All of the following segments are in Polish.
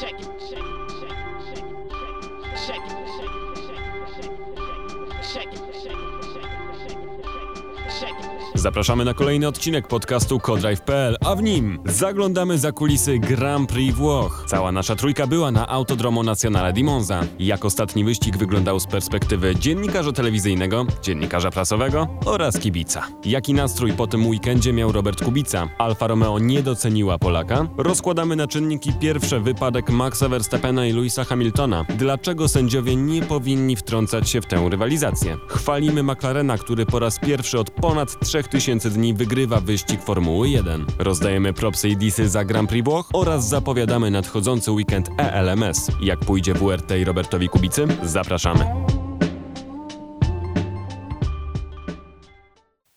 Check it, Zapraszamy na kolejny odcinek podcastu Codrive.pl, a w nim zaglądamy za kulisy Grand Prix Włoch. Cała nasza trójka była na Autodromo Nazionale di Monza. Jak ostatni wyścig wyglądał z perspektywy dziennikarza telewizyjnego, dziennikarza prasowego oraz kibica. Jaki nastrój po tym weekendzie miał Robert Kubica? Alfa Romeo nie doceniła Polaka? Rozkładamy na czynniki pierwsze wypadek Maxa Verstappena i Louisa Hamiltona. Dlaczego sędziowie nie powinni wtrącać się w tę rywalizację? Chwalimy McLarena, który po raz pierwszy od ponad 3000 dni wygrywa wyścig Formuły 1. Rozdajemy propsy i disy za Grand Prix Włoch oraz zapowiadamy nadchodzący weekend ELMS. Jak pójdzie WRT i Robertowi Kubicy? Zapraszamy.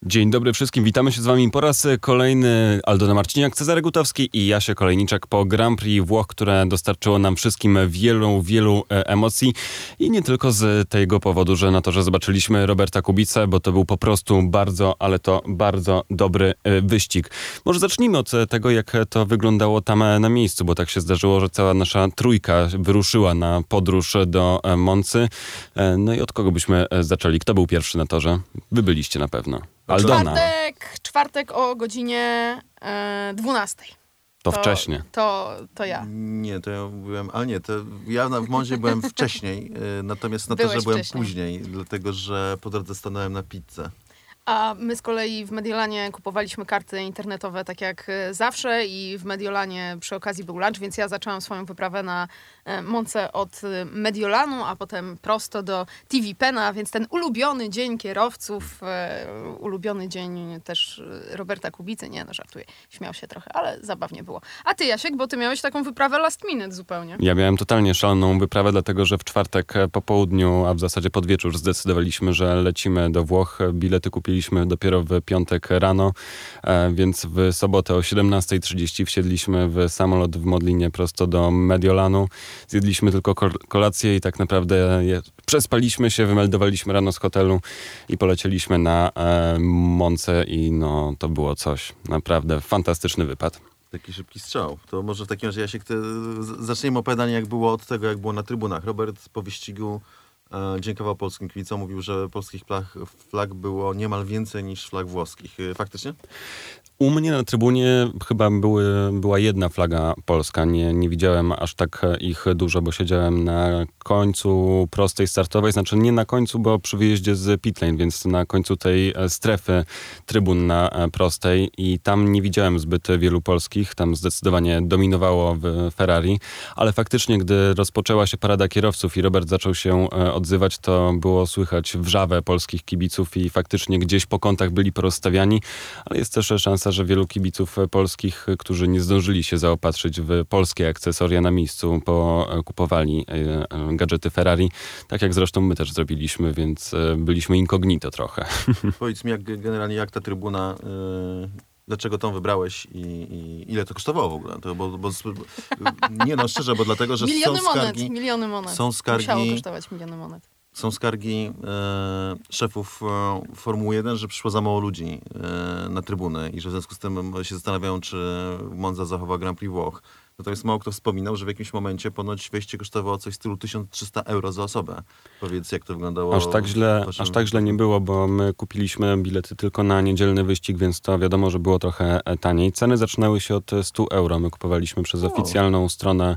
Dzień dobry wszystkim, witamy się z wami po raz kolejny Aldona Marciniak, Cezary Gutowski i Jasie Kolejniczak po Grand Prix Włoch, które dostarczyło nam wszystkim wielu, wielu e, emocji i nie tylko z tego powodu, że na to, że zobaczyliśmy Roberta Kubicę, bo to był po prostu bardzo, ale to bardzo dobry e, wyścig. Może zacznijmy od tego, jak to wyglądało tam e, na miejscu, bo tak się zdarzyło, że cała nasza trójka wyruszyła na podróż do Moncy. No i od kogo byśmy zaczęli? Kto był pierwszy na torze? Wy byliście na pewno. Aldona. Czwartek, czwartek o godzinie e, 12. To wcześnie. To, to ja. Nie, to ja byłem, ale nie, to ja na, w Monzie byłem wcześniej, y, natomiast na Byłeś torze byłem wcześniej. później, dlatego że po drodze stanąłem na pizzę. A my z kolei w Mediolanie kupowaliśmy karty internetowe tak jak e, zawsze i w Mediolanie przy okazji był lunch, więc ja zaczęłam swoją wyprawę na e, Monce od e, Mediolanu, a potem prosto do TV Pena, więc ten ulubiony dzień kierowców, ulubiony dzień też Roberta Kubicy, nie no żartuję, śmiał się trochę, ale zabawnie było. A ty Jasiek, bo ty miałeś taką wyprawę last minute zupełnie. Ja miałem totalnie szaloną wyprawę, dlatego że w czwartek po południu, a w zasadzie pod wieczór zdecydowaliśmy, że lecimy do Włoch. Bilety kupiliśmy dopiero w piątek rano, e, więc w sobotę o 17.30 wsiedliśmy w samolot w Modlinie prosto do Mediolanu. Zjedliśmy tylko kol- kolację i tak naprawdę przespaliśmy się, wymeldowaliśmy rano z hotelu i polecieliśmy na e, Monce i no to było coś. Naprawdę fantastyczny wypad. Taki szybki strzał. To może w takim razie, te, z- zaczniemy opowiadanie, jak było od tego, jak było na trybunach. Robert po wyścigu dziękował polskim kibicom, mówił, że polskich flag, flag było niemal więcej niż flag włoskich. Y, Faktycznie? U mnie na trybunie chyba były, była jedna flaga polska. Nie, nie widziałem aż tak ich dużo, bo siedziałem na końcu prostej startowej. Znaczy nie na końcu, bo przy wyjeździe z pitlane, więc na końcu tej strefy trybun na prostej i tam nie widziałem zbyt wielu polskich. Tam zdecydowanie dominowało w Ferrari, ale faktycznie, gdy rozpoczęła się parada kierowców i Robert zaczął się e, odzywać, to było słychać wrzawę polskich kibiców i faktycznie gdzieś po kątach byli porozstawiani, ale jest też szansa, że wielu kibiców e, polskich, e, którzy nie zdążyli się zaopatrzyć w polskie akcesoria na miejscu, pokupowali e, gadżety Ferrari, tak jak zresztą my też zrobiliśmy, więc byliśmy incognito trochę. Powiedz mi, jak, generalnie, jak ta trybuna... y, Dlaczego tą wybrałeś i, i ile to kosztowało w ogóle? To, bo, bo, nie no, szczerze, bo dlatego, że Miliony są monet, skargi, miliony monet. są skargi- Musiało kosztować miliony monet. Są skargi e, szefów e, Formuły 1, że przyszło za mało ludzi e, na trybunę i że w związku z tym się zastanawiają, czy Monza zachowa Grand Prix Włoch. Natomiast mało kto wspominał, że w jakimś momencie ponoć wejście kosztowało coś w stylu 1300 euro za osobę. Powiedz, jak to wyglądało. Aż tak źle, waszym- aż tak źle nie było, bo my kupiliśmy bilety tylko na niedzielny wyścig, więc to wiadomo, że było trochę e, taniej. Ceny zaczynały się od 100 euro. My kupowaliśmy przez oficjalną stronę e,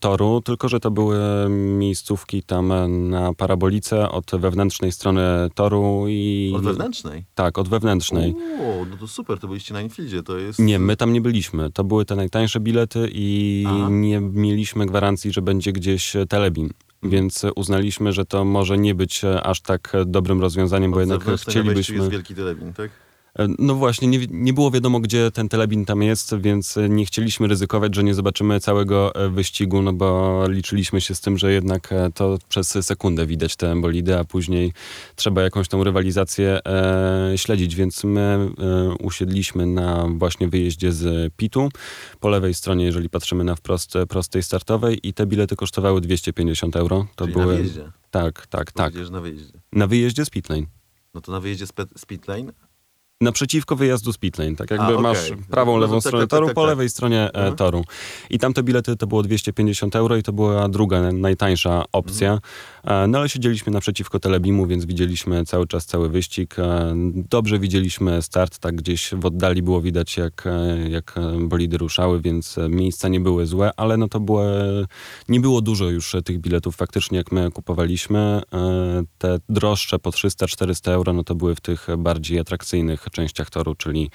toru, tylko że to były miejscówki tam na parabolice od wewnętrznej strony toru i... Od wewnętrznej? Tak, od wewnętrznej. O, no to super, to byliście na Infieldzie, to jest... Nie, my tam nie byliśmy. To były te najtańsze bilety i Aha. nie mieliśmy gwarancji, że będzie gdzieś e, telebim. Więc e, uznaliśmy, że to może nie być e, aż tak e, dobrym rozwiązaniem, bo Od jednak na wejściu chcielibyśmy. jest wielki telebin, tak? No właśnie, nie, nie było wiadomo, gdzie ten telebin tam jest, więc nie chcieliśmy ryzykować, że nie zobaczymy całego e, wyścigu, no bo liczyliśmy się z tym, że jednak e, to przez sekundę widać te bolidy, a później trzeba jakąś tą rywalizację e, śledzić, więc my e, usiedliśmy na właśnie wyjeździe z Pitu, po lewej stronie, jeżeli patrzymy na wprost e, prostej startowej i te bilety kosztowały 250 euro. To Czyli były... na wyjeździe. Tak, tak, tak. Na wyjeździe. Na wyjeździe z Pitlane. No to na wyjeździe z, z Pitlane, Naprzeciwko wyjazdu z pitlane. Tak jakby A, okej. masz prawą, No, lewą tak, stronę tak, toru, tak, po lewej stronie e, Mhm. toru. I tamte bilety to było 250 euro i to była druga, najtańsza opcja. Mhm. E, No ale siedzieliśmy naprzeciwko telebimu, więc widzieliśmy cały czas cały wyścig. E, Dobrze widzieliśmy start, tak gdzieś w oddali było widać jak, jak bolidy ruszały, więc miejsca nie były złe, ale no to było, nie było dużo już tych biletów faktycznie jak my kupowaliśmy. Te droższe po 300-400 euro, no to były w tych bardziej atrakcyjnych częściach toru, czyli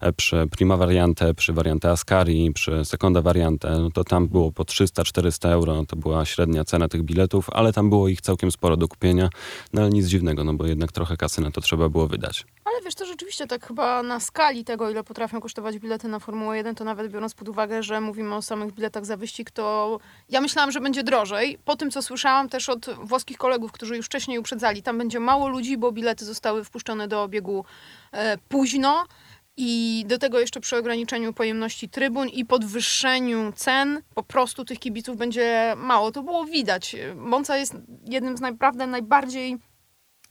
e, przy Prima Variante, przy Variante Ascari, przy Seconda Variante, no to tam było po 300-400 euro, to była średnia cena tych biletów, ale tam było ich całkiem sporo do kupienia, no ale nic dziwnego, no bo jednak trochę kasy na to trzeba było wydać. Ale wiesz, to rzeczywiście tak chyba na skali tego, ile potrafią kosztować bilety na Formułę 1, to nawet biorąc pod uwagę, że mówimy o samych biletach za wyścig, to ja myślałam, że będzie drożej. Po tym, co słyszałam też od włoskich kolegów, którzy już wcześniej uprzedzali, tam będzie mało ludzi, bo bilety zostały wpuszczone do obiegu e, późno. I do tego jeszcze przy ograniczeniu pojemności trybun i podwyższeniu cen po prostu tych kibiców będzie mało. To było widać. Monza jest jednym z naprawdę najbardziej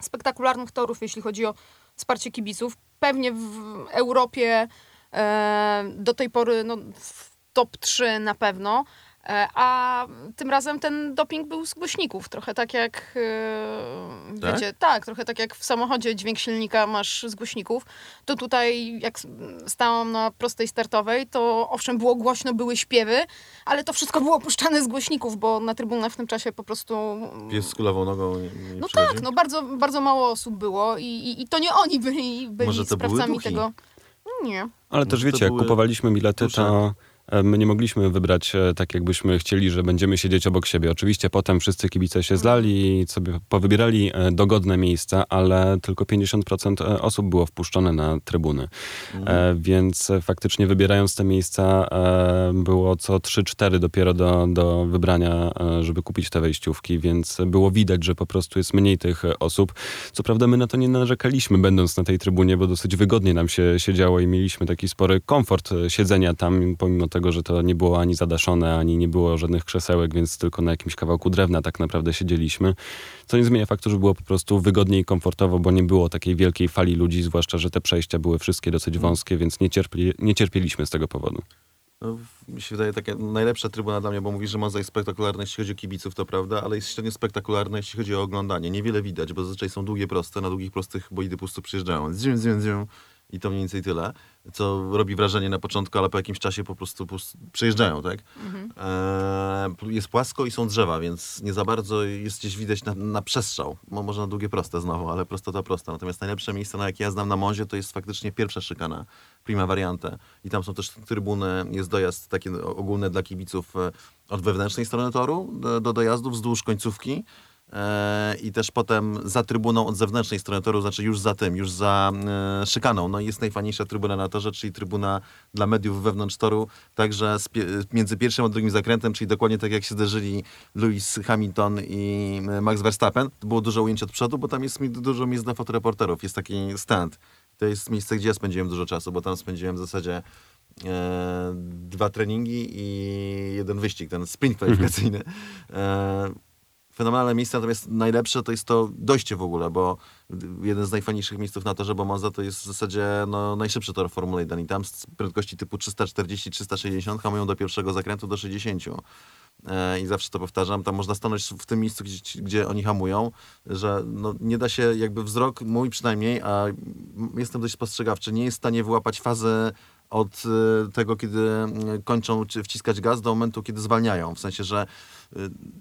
spektakularnych torów, jeśli chodzi o wsparcie kibiców. Pewnie w Europie e, do tej pory no, w top 3 na pewno. E, a tym razem ten doping był z głośników. Trochę tak jak, e, Tak? wiecie, tak, trochę tak jak w samochodzie dźwięk silnika masz z głośników. To tutaj, jak stałam na prostej startowej, to owszem, było głośno, były śpiewy, ale to wszystko było puszczane z głośników, bo na trybunach w tym czasie po prostu Pies z kulawą nogą nie, nie no przychodzi? tak, no bardzo, bardzo mało osób było i, i, i to nie oni byli, byli Może to sprawcami tego. Nie. Ale też wiecie, jak były kupowaliśmy bilety, to my nie mogliśmy wybrać e, tak, jakbyśmy chcieli, że będziemy siedzieć obok siebie. Oczywiście potem wszyscy kibice się zlali i sobie powybierali e, dogodne miejsca, ale tylko 50% e, osób było wpuszczone na trybuny. E, Więc e, faktycznie wybierając te miejsca e, było co 3-4 dopiero do, do wybrania, e, żeby kupić te wejściówki, więc było widać, że po prostu jest mniej tych e, osób. Co prawda my na to nie narzekaliśmy, będąc na tej trybunie, bo dosyć wygodnie nam się siedziało i mieliśmy taki spory komfort e, siedzenia tam, pomimo tego, że to nie było ani zadaszone, ani nie było żadnych krzesełek, więc tylko na jakimś kawałku drewna tak naprawdę siedzieliśmy. Co nie zmienia faktu, że było po prostu wygodnie i komfortowo, bo nie było takiej wielkiej fali ludzi, zwłaszcza, że te przejścia były wszystkie dosyć wąskie, więc nie, cierpli, nie cierpieliśmy z tego powodu. No, mi się wydaje taka najlepsza trybuna dla mnie, bo mówisz, że Monza jest spektakularna, jeśli chodzi o kibiców, to prawda, ale jest średnio spektakularna, jeśli chodzi o oglądanie. Niewiele widać, bo zazwyczaj są długie, proste, na długich, prostych bolidy po prostu przyjeżdżają. Zim, zim, zim. I to mniej więcej tyle, co robi wrażenie na początku, ale po jakimś czasie po prostu, po prostu przejeżdżają, tak? Eee, jest płasko i są drzewa, więc nie za bardzo jest gdzieś widać na, na przestrzał. Mo, może na długie proste znowu, ale prostota prosta. Natomiast najlepsze miejsce, na jakie ja znam na Monzie, to jest faktycznie pierwsza szykana, prima variante. I tam są też trybuny, jest dojazd taki ogólny dla kibiców e, od wewnętrznej strony toru do, do dojazdu wzdłuż końcówki. E, I też potem za trybuną od zewnętrznej strony toru, znaczy już za tym, już za e, szykaną. No i jest najfajniejsza trybuna na torze, czyli trybuna dla mediów wewnątrz toru, także między pierwszym a drugim zakrętem, czyli dokładnie tak jak się zderzyli Lewis Hamilton i e, Max Verstappen. Było dużo ujęć od przodu, bo tam jest dużo miejsc dla fotoreporterów, jest taki stand. To jest miejsce, gdzie ja spędziłem dużo czasu, bo tam spędziłem w zasadzie e, dwa treningi i jeden wyścig, ten sprint kwalifikacyjny. E, fenomenalne miejsce, natomiast najlepsze to jest to dojście w ogóle, bo jeden z najfajniejszych miejsców na torze, bo Monza to jest w zasadzie no, najszybszy tor Formuły 1 i tam z prędkości typu 340-360 hamują do pierwszego zakrętu do 60. E, I zawsze to powtarzam, tam można stanąć w tym miejscu, gdzie, gdzie oni hamują, że no, nie da się jakby wzrok, mój przynajmniej, a jestem dość spostrzegawczy, nie jest w stanie wyłapać fazy od e, tego, kiedy mm, kończą wciskać gaz do momentu, kiedy zwalniają. W sensie, że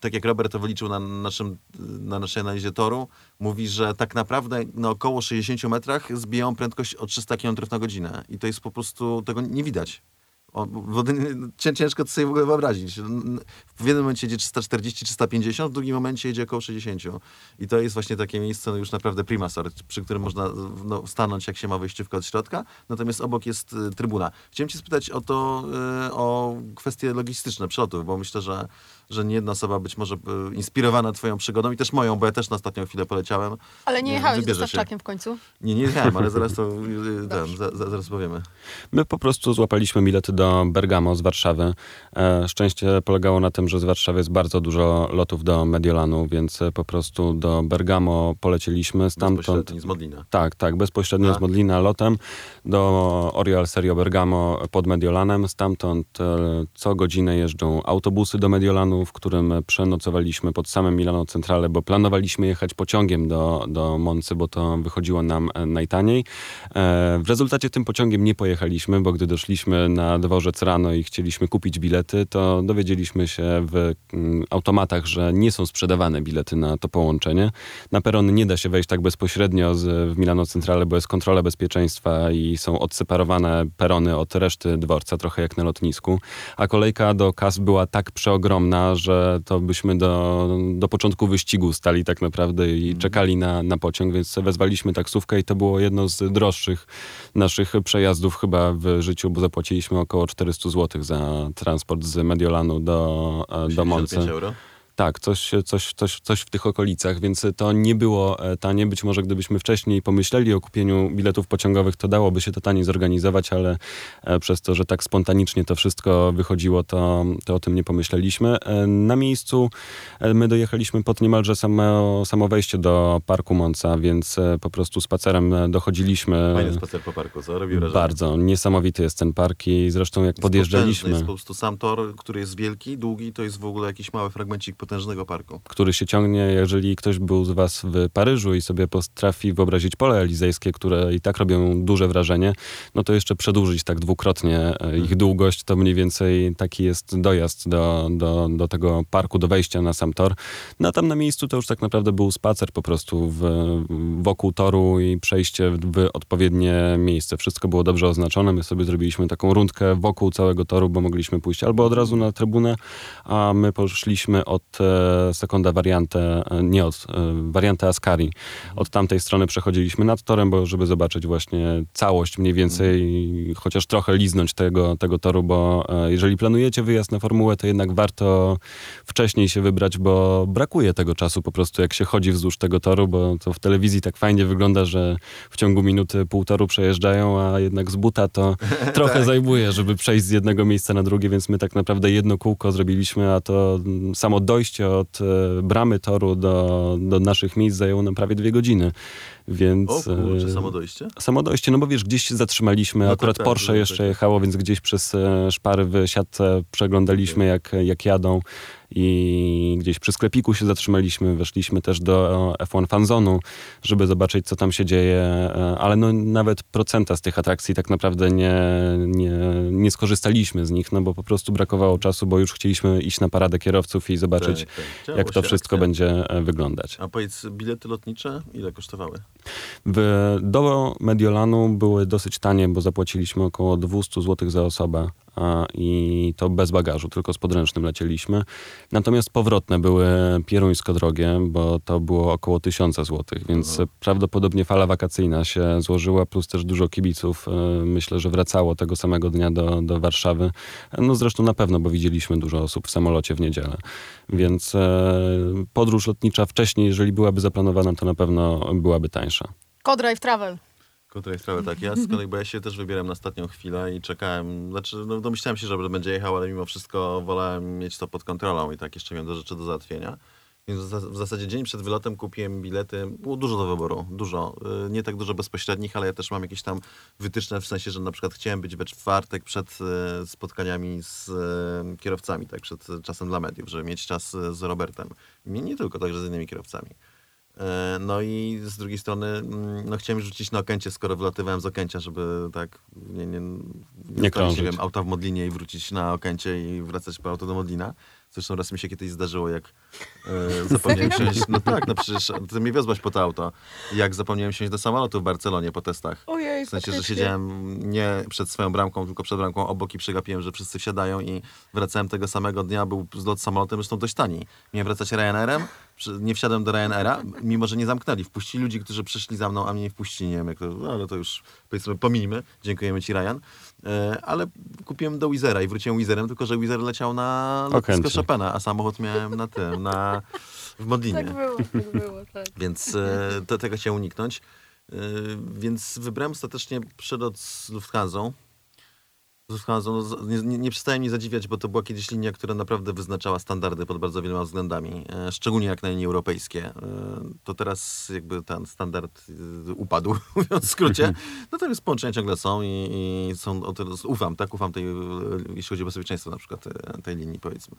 tak jak Robert to wyliczył na, naszym, na naszej analizie toru, mówi, że tak naprawdę na około 60 metrach zbijają prędkość o 300 km na godzinę. I to jest po prostu, tego nie widać. O, bo ciężko to sobie w ogóle wyobrazić. W jednym momencie jedzie 340-350, w drugim momencie jedzie około 60. I to jest właśnie takie miejsce no już naprawdę prima sort, przy którym można no, stanąć, jak się ma wejściówkę od środka. Natomiast obok jest y, trybuna. Chciałem cię spytać o to, y, o kwestie logistyczne przelotów, bo myślę, że, że nie jedna osoba być może y, inspirowana twoją przygodą i też moją, bo ja też na ostatnią chwilę poleciałem. Ale nie jechałeś z dostawczakiem w końcu? Nie, nie jechałem, ale zaraz to ten, za, za, zaraz powiemy. My po prostu złapaliśmy bilety do do Bergamo z Warszawy. E, szczęście polegało na tym, że z Warszawy jest bardzo dużo lotów do Mediolanu, więc e, po prostu do Bergamo polecieliśmy stamtąd. Bezpośredni z Modlina. Tak, tak, bezpośrednio Tak. z Modlina lotem do Oriol Serio Bergamo pod Mediolanem. Stamtąd e, co godzinę jeżdżą autobusy do Mediolanu, w którym przenocowaliśmy pod samym Milano Centrale, bo planowaliśmy jechać pociągiem do, do Moncy, bo to wychodziło nam najtaniej. W rezultacie tym pociągiem nie pojechaliśmy, bo gdy doszliśmy na dworzec rano i chcieliśmy kupić bilety, to dowiedzieliśmy się w mm, automatach, że nie są sprzedawane bilety na to połączenie. Na peron nie da się wejść tak bezpośrednio z, w Milano Centrale, bo jest kontrola bezpieczeństwa i są odseparowane perony od reszty dworca, trochę jak na lotnisku. A kolejka do kas była tak przeogromna, że to byśmy do, do początku wyścigu stali tak naprawdę i czekali na, na pociąg, więc wezwaliśmy taksówkę i to było jedno z droższych naszych przejazdów chyba w życiu, bo zapłaciliśmy około 400 zł za transport z Mediolanu do, e, do 65 Moncy. euro. Tak, coś, coś, coś, coś w tych okolicach, więc to nie było e, tanie. Być może gdybyśmy wcześniej pomyśleli o kupieniu biletów pociągowych, to dałoby się to taniej zorganizować, ale e, przez to, że tak spontanicznie to wszystko wychodziło, to, to o tym nie pomyśleliśmy. E, Na miejscu my dojechaliśmy pod niemalże samo, samo wejście do Parku Monca, więc po prostu spacerem dochodziliśmy. Fajny spacer po parku, co? Robił wrażenie. Bardzo. Niesamowity jest ten park i zresztą jak Jest podjeżdżaliśmy... potężny, Jest po prostu sam tor, który jest wielki, długi, to jest w ogóle jakiś mały fragmencik potężnego parku. który się ciągnie, jeżeli ktoś był z was w Paryżu i sobie potrafi wyobrazić pole elizejskie, które i tak robią duże wrażenie, no to jeszcze przedłużyć tak dwukrotnie e, ich długość, to mniej więcej taki jest dojazd do, do, do tego parku, do wejścia na sam tor. No a tam na miejscu to już tak naprawdę był spacer po prostu w, wokół toru i przejście w odpowiednie miejsce. Wszystko było dobrze oznaczone. My sobie zrobiliśmy taką rundkę wokół całego toru, bo mogliśmy pójść albo od razu na trybunę, a my poszliśmy od e, sekonda wariantę, e, nie od e, wariantę Ascari. Od tamtej strony przechodziliśmy nad torem, bo żeby zobaczyć właśnie całość mniej więcej, chociaż trochę liznąć tego, tego toru, bo e, jeżeli planujecie wyjazd na formułę, to jednak warto wcześniej się wybrać, bo brakuje tego czasu po prostu, jak się chodzi wzdłuż tego toru, bo to w telewizji tak fajnie wygląda, że w ciągu minuty pół toru przejeżdżają, a jednak z buta to trochę zajmuje, żeby przejść z jednego miejsca na drugie, więc my tak naprawdę jedno kółko zrobiliśmy, a to mm, samo dojście od e, bramy toru do, do naszych miejsc zajęło nam prawie dwie godziny. Więc, O kurczę, e, samo dojście? Samo dojście, no bo wiesz, gdzieś się zatrzymaliśmy, No akurat tak, Porsche no jeszcze tak. jechało, więc gdzieś przez e, szpary w siatce przeglądaliśmy, jak, jak jadą i gdzieś przy sklepiku się zatrzymaliśmy, weszliśmy też do F1 Fanzonu, żeby zobaczyć, co tam się dzieje, e, ale no nawet procenta z tych atrakcji tak naprawdę nie, nie, nie skorzystaliśmy z nich, no bo po prostu brakowało czasu, bo już chcieliśmy iść na paradę kierowców i zobaczyć, Tak, tak. Jak to wszystko akcja. będzie e, wyglądać. A powiedz, bilety lotnicze ile kosztowały? W, do Mediolanu były dosyć tanie, bo zapłaciliśmy około 200 zł za osobę i to bez bagażu, tylko z podręcznym lecieliśmy. Natomiast powrotne były pieruńsko drogie, bo to było około 1000 zł, więc Mhm. prawdopodobnie fala wakacyjna się złożyła, plus też dużo kibiców. e, Myślę, że wracało tego samego dnia do, do Warszawy. No zresztą na pewno, bo widzieliśmy dużo osób w samolocie w niedzielę. Więc e, podróż lotnicza wcześniej, jeżeli byłaby zaplanowana, to na pewno byłaby tańsza. Codrive Travel. Kontra sprawę tak. Ja z kolei, bo ja się też wybieram na ostatnią chwilę i czekałem. Znaczy, no domyślałem się, że będzie jechał, ale mimo wszystko wolałem mieć to pod kontrolą i tak jeszcze miałem do rzeczy do załatwienia. Więc w zas- w zasadzie dzień przed wylotem kupiłem bilety. Było dużo do wyboru, dużo. Y, Nie tak dużo bezpośrednich, ale ja też mam jakieś tam wytyczne w sensie, że na przykład chciałem być we czwartek przed y, spotkaniami z y, kierowcami, tak, przed czasem dla mediów, żeby mieć czas z Robertem. Nie tylko, także z innymi kierowcami. E, No i z drugiej strony, mm, no chciałem rzucić na Okęcie, skoro wylatywałem z Okęcia, żeby tak nie, nie, nie, nie wiem, auta w Modlinie i wrócić na Okęcie i wracać po auto do Modlina. Zresztą raz mi się kiedyś zdarzyło, jak e, zapomniałem siąść, no tak, no przecież ty mnie wiozłaś po to auto, jak zapomniałem siąść do samolotu w Barcelonie po testach. Ojej, W sensie, że siedziałem nie przed swoją bramką, tylko przed bramką obok i przegapiłem, że wszyscy wsiadają i wracałem tego samego dnia, był zlot samolotem, zresztą dość tani. Miałem wracać Ryanairem, nie wsiadłem do Ryanaira, mimo że nie zamknęli. Wpuścili ludzi, którzy przyszli za mną, a mnie nie wpuścili. Nie wiem, jak to, no, ale to już powiedzmy pominijmy. Dziękujemy ci, Ryan. E, ale kupiłem do Wizera i wróciłem Wizerem, tylko że Wizer leciał na lotnisko. Chopina, a samochód miałem na tym, na, w Modlinie. Tak było, tak było, tak. Więc e, to, tego chciałem uniknąć. E, więc wybrałem ostatecznie przelot z. Lufthansa no, z- nie, nie, przestaje mnie zadziwiać, bo to była kiedyś linia, która naprawdę wyznaczała standardy pod bardzo wieloma względami, e, szczególnie jak na linie europejskie. E, to teraz jakby ten standard e, upadł, mówiąc w skrócie. Natomiast połączenia ciągle są i, i są, ufam, tak, ufam tej, jeśli chodzi o bezpieczeństwo na przykład tej linii, powiedzmy.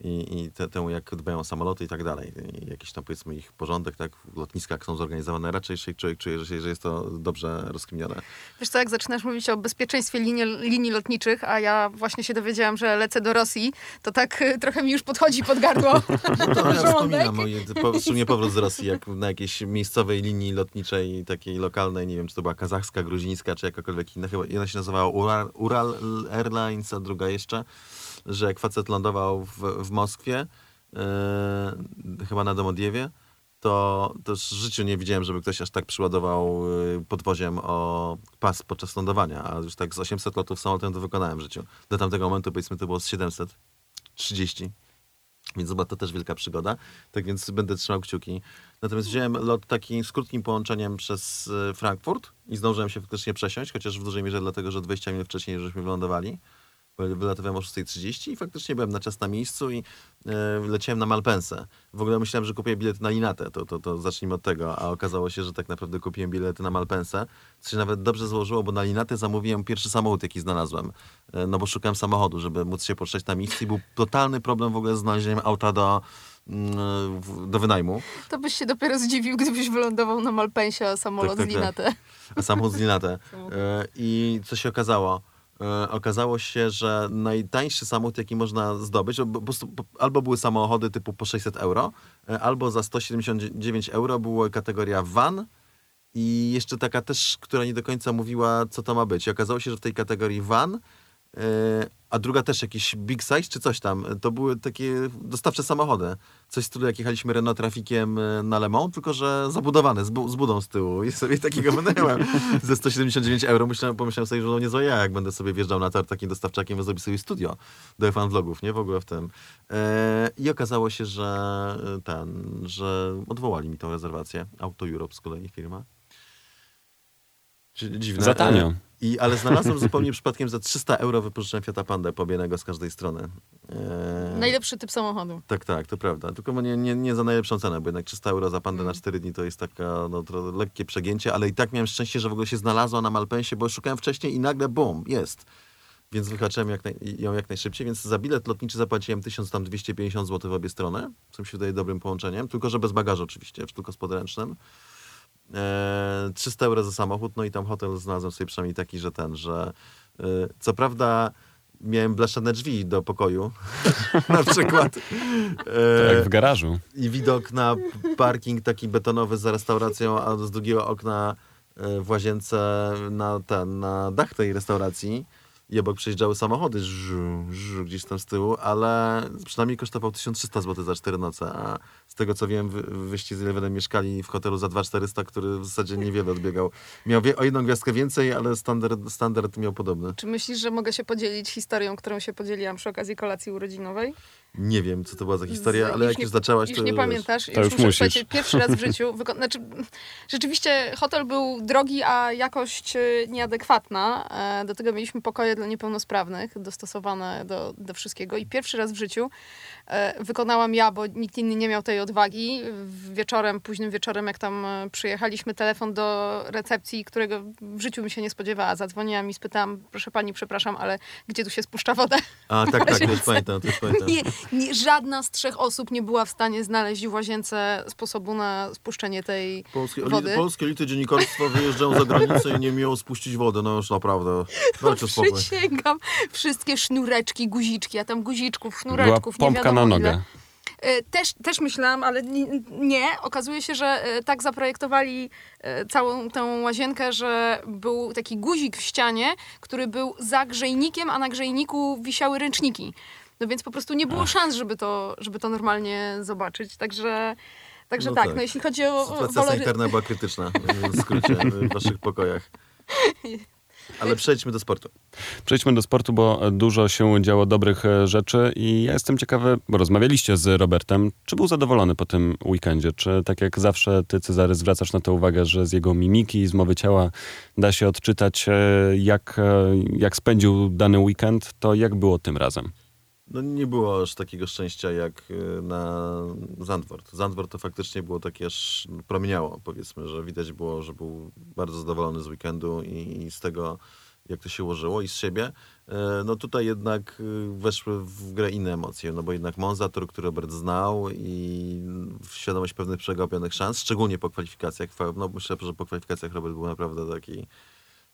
I, i te, temu, jak dbają o samoloty i tak dalej. I jakiś tam, powiedzmy, ich porządek, tak, w lotniskach są zorganizowane. Raczej się człowiek czuje, że, się- że jest to dobrze rozkminione. Wiesz co, jak zaczynasz mówić o bezpieczeństwie linii, linii lotniczych, a ja właśnie się dowiedziałam, że lecę do Rosji, to tak y, trochę mi już podchodzi pod gardło. No to ja wspominam o sumie powrót z Rosji, jak na jakiejś miejscowej linii lotniczej, takiej lokalnej, nie wiem, czy to była kazachska, gruzińska, czy jakakolwiek inna, chyba jedna się nazywała Ural, Ural Airlines, a druga jeszcze, że jak facet lądował w, w Moskwie, e, chyba na Domodjewie, to też w życiu nie widziałem, żeby ktoś aż tak przyładował y, podwoziem o pas podczas lądowania, a już tak z 800 lotów samolotem to wykonałem w życiu. Do tamtego momentu powiedzmy to było z 730. Więc chyba to też wielka przygoda. Tak więc będę trzymał kciuki. Natomiast wziąłem lot taki z krótkim połączeniem przez e, Frankfurt i zdążyłem się faktycznie przesiąść, chociaż w dużej mierze dlatego, że 20 minut wcześniej żeśmy wylądowali. Wylatowałem o 6.30 i faktycznie byłem na czas na miejscu i e, leciałem na Malpensę. W ogóle myślałem, że kupię bilety na Linatę, to, to, to zacznijmy od tego, a okazało się, że tak naprawdę kupiłem bilety na Malpensę, co się nawet dobrze złożyło, bo na Linatę zamówiłem pierwszy samochód, jaki znalazłem. E, no bo szukałem samochodu, żeby móc się poruszać na miejscu i był totalny problem w ogóle z znalezieniem auta do, mm, do wynajmu. To byś się dopiero zdziwił, gdybyś wylądował na Malpensie, a samolot Tak, tak, z tak. Linate. A samochód z Linatę. E, I co się okazało? E, Okazało się, że najtańszy samochód, jaki można zdobyć, albo były samochody typu po 600 euro, e, albo za 179 euro była kategoria van i jeszcze taka też, która nie do końca mówiła, co to ma być. I okazało się, że w tej kategorii van, e, a druga też jakiś big size czy coś tam, to były takie dostawcze samochody. Coś z stylu, jak jechaliśmy Renault Trafikiem e, na Le Mans, tylko że zabudowane, z, bu- z budą z tyłu. I sobie takiego wynająłem ze 179 euro. Myślałem, pomyślałem sobie, że no niezłe ja, jak będę sobie wjeżdżał na tor takim dostawczakiem, zrobić sobie studio do F1 Vlogów, nie? W ogóle w tym. E, I okazało się, że e, ten, że odwołali mi tą rezerwację. Auto Europe z kolei firma. Dziwne. Za tanio. E, I, ale znalazłem zupełnie przypadkiem za 300 euro wypożyczyłem Fiata Panda pobienego z każdej strony. E, Najlepszy typ samochodu. tak, tak, to prawda. Tylko nie, nie, nie za najlepszą cenę, bo jednak 300 euro za pandę na 4 dni to jest taka no, tro- lekkie przegięcie, ale i tak miałem szczęście, że w ogóle się znalazła na Malpensie, bo szukałem wcześniej i nagle bum, jest. Więc wyhaczyłem jak naj, ją jak najszybciej, więc za bilet lotniczy zapłaciłem 1250 zł w obie strony, co mi się wydaje dobrym połączeniem, tylko że bez bagażu oczywiście, tylko z podręcznym. E, 300 euro za samochód, no i tam hotel znalazłem sobie przynajmniej taki, że ten, że e, co prawda miałem blaszane drzwi do pokoju, na przykład. E, jak w garażu. i widok na parking taki betonowy za restauracją, a z drugiego okna e, w łazience na ten, na dach tej restauracji i obok przejeżdżały samochody żu, żu, gdzieś tam z tyłu, ale przynajmniej kosztował 1300 zł za 4 noce, a z tego co wiem, wy, wyście z Elevenem mieszkali w hotelu za 2400, który w zasadzie niewiele odbiegał. Miał o jedną gwiazdkę więcej, ale standard, standard miał podobny. Czy myślisz, że mogę się podzielić historią, którą się podzieliłam przy okazji kolacji urodzinowej? Nie wiem, co to była za historia, Z- ale jak nie- już zaczęłaś, Już to... nie pamiętasz? To już muszę, musisz. pierwszy raz w życiu. Wyko- znaczy, rzeczywiście hotel był drogi, a jakość e, nieadekwatna. E, Do tego mieliśmy pokoje dla niepełnosprawnych, dostosowane do, do wszystkiego. I pierwszy raz w życiu e, wykonałam ja, bo nikt inny nie miał tej odwagi. W- Wieczorem, późnym wieczorem, jak tam przyjechaliśmy, telefon do recepcji, którego w życiu bym się nie spodziewała. Zadzwoniłam i spytałam, proszę pani, przepraszam, ale gdzie tu się spuszcza wodę? A, tak, tak, to już pamiętam, to już pamiętam. Nie, nie, żadna z trzech osób nie była w stanie znaleźć w łazience sposobu na spuszczenie tej Polskie, wody. polskie elity dziennikarstwa wyjeżdżają za granicę i nie umieją spuścić wody. No już naprawdę. Dajcie spokój. Przysięgam. Wszystkie sznureczki, guziczki, a tam guziczków, Była sznureczków, nie pompka wiadomo na ile. nogę. E, Też, też myślałam, ale ni- nie. Okazuje się, że e, tak zaprojektowali e, całą tę łazienkę, że był taki guzik w ścianie, który był za grzejnikiem, a na grzejniku wisiały ręczniki. No więc po prostu nie było szans, żeby to, żeby to normalnie zobaczyć. Także, także No tak, tak. no jeśli chodzi o Sytuacja walory... sanitarna była krytyczna, w skrócie, w waszych pokojach. Ale przejdźmy do sportu. Przejdźmy do sportu, bo dużo się działo dobrych e, rzeczy i ja jestem ciekawy, bo rozmawialiście z Robertem, czy był zadowolony po tym weekendzie? Czy tak jak zawsze ty, Cezary, zwracasz na to uwagę, że z jego mimiki, z mowy ciała da się odczytać, e, jak, e, jak spędził dany weekend, to jak było tym razem? No nie było aż takiego szczęścia jak y, na Zandvoort. Zandvoort to faktycznie było takie aż promieniało, powiedzmy, że widać było, że był bardzo zadowolony z weekendu i z tego, jak to się ułożyło i z siebie. E, No tutaj jednak y, weszły w grę inne emocje, no bo jednak Monza, tor, który Robert znał i świadomość pewnych przegapionych szans, szczególnie po kwalifikacjach. No myślę, że po kwalifikacjach Robert był naprawdę taki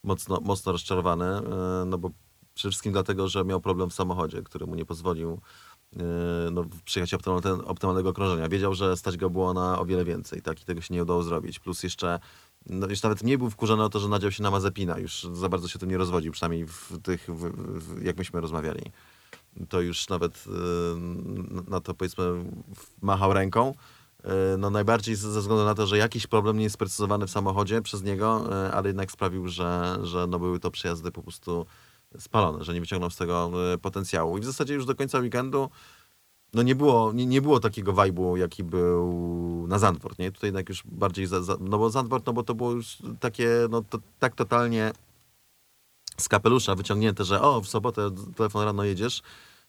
mocno, mocno rozczarowany, e, no bo przede wszystkim dlatego, że miał problem w samochodzie, który mu nie pozwolił e, no, przyjechać optymal, ten, optymalnego okrążenia. Wiedział, że stać go było na o wiele więcej, tak, i tego się nie udało zrobić. Plus jeszcze, no, już nawet mniej był wkurzony o to, że nadział się na Mazepina. Już za bardzo się tym nie rozwodził, przynajmniej w tych, w, w, jak myśmy rozmawiali. To już nawet e, na to, powiedzmy, machał ręką. E, No najbardziej ze względu na to, że jakiś problem nie jest sprecyzowany w samochodzie przez niego, ale jednak sprawił, że, że no były to przejazdy po prostu spalone, że nie wyciągnął z tego e, potencjału. I w zasadzie już do końca weekendu no nie było, nie, nie było takiego vibe'u, jaki był na Zandvoort, nie? Tutaj jednak już bardziej, za, za, no bo Zandvoort, no bo to było już takie, no to, tak totalnie z kapelusza wyciągnięte, że o, w sobotę telefon rano jedziesz,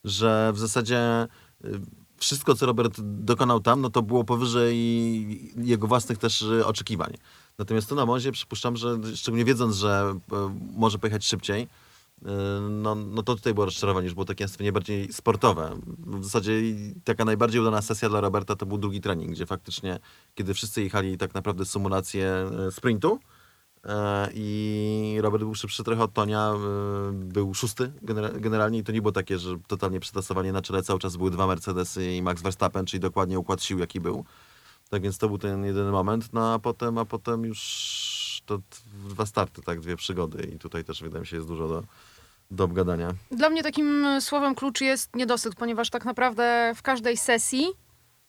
że w zasadzie y, wszystko, co Robert dokonał tam, no to było powyżej jego własnych też y, oczekiwań. Natomiast tu na Mozie przypuszczam, że szczególnie wiedząc, że może pojechać szybciej, y, no, no to tutaj było rozczarowanie, już było takie nastawienie bardziej sportowe. W zasadzie taka najbardziej udana sesja dla Roberta to był drugi trening, gdzie faktycznie, kiedy wszyscy jechali tak naprawdę symulację e, sprintu, E, I Robert był szybszy trochę od Tonia, był szósty genera- generalnie i to nie było takie, że totalnie przetasowanie na czele cały czas były dwa Mercedesy i Max Verstappen, czyli dokładnie układ sił jaki był. Tak więc to był ten jedyny moment, no a potem, a potem już to dwa starty, tak, dwie przygody i tutaj też wydaje mi się jest dużo do, do obgadania. Dla mnie takim słowem klucz jest niedosyt, ponieważ tak naprawdę w każdej sesji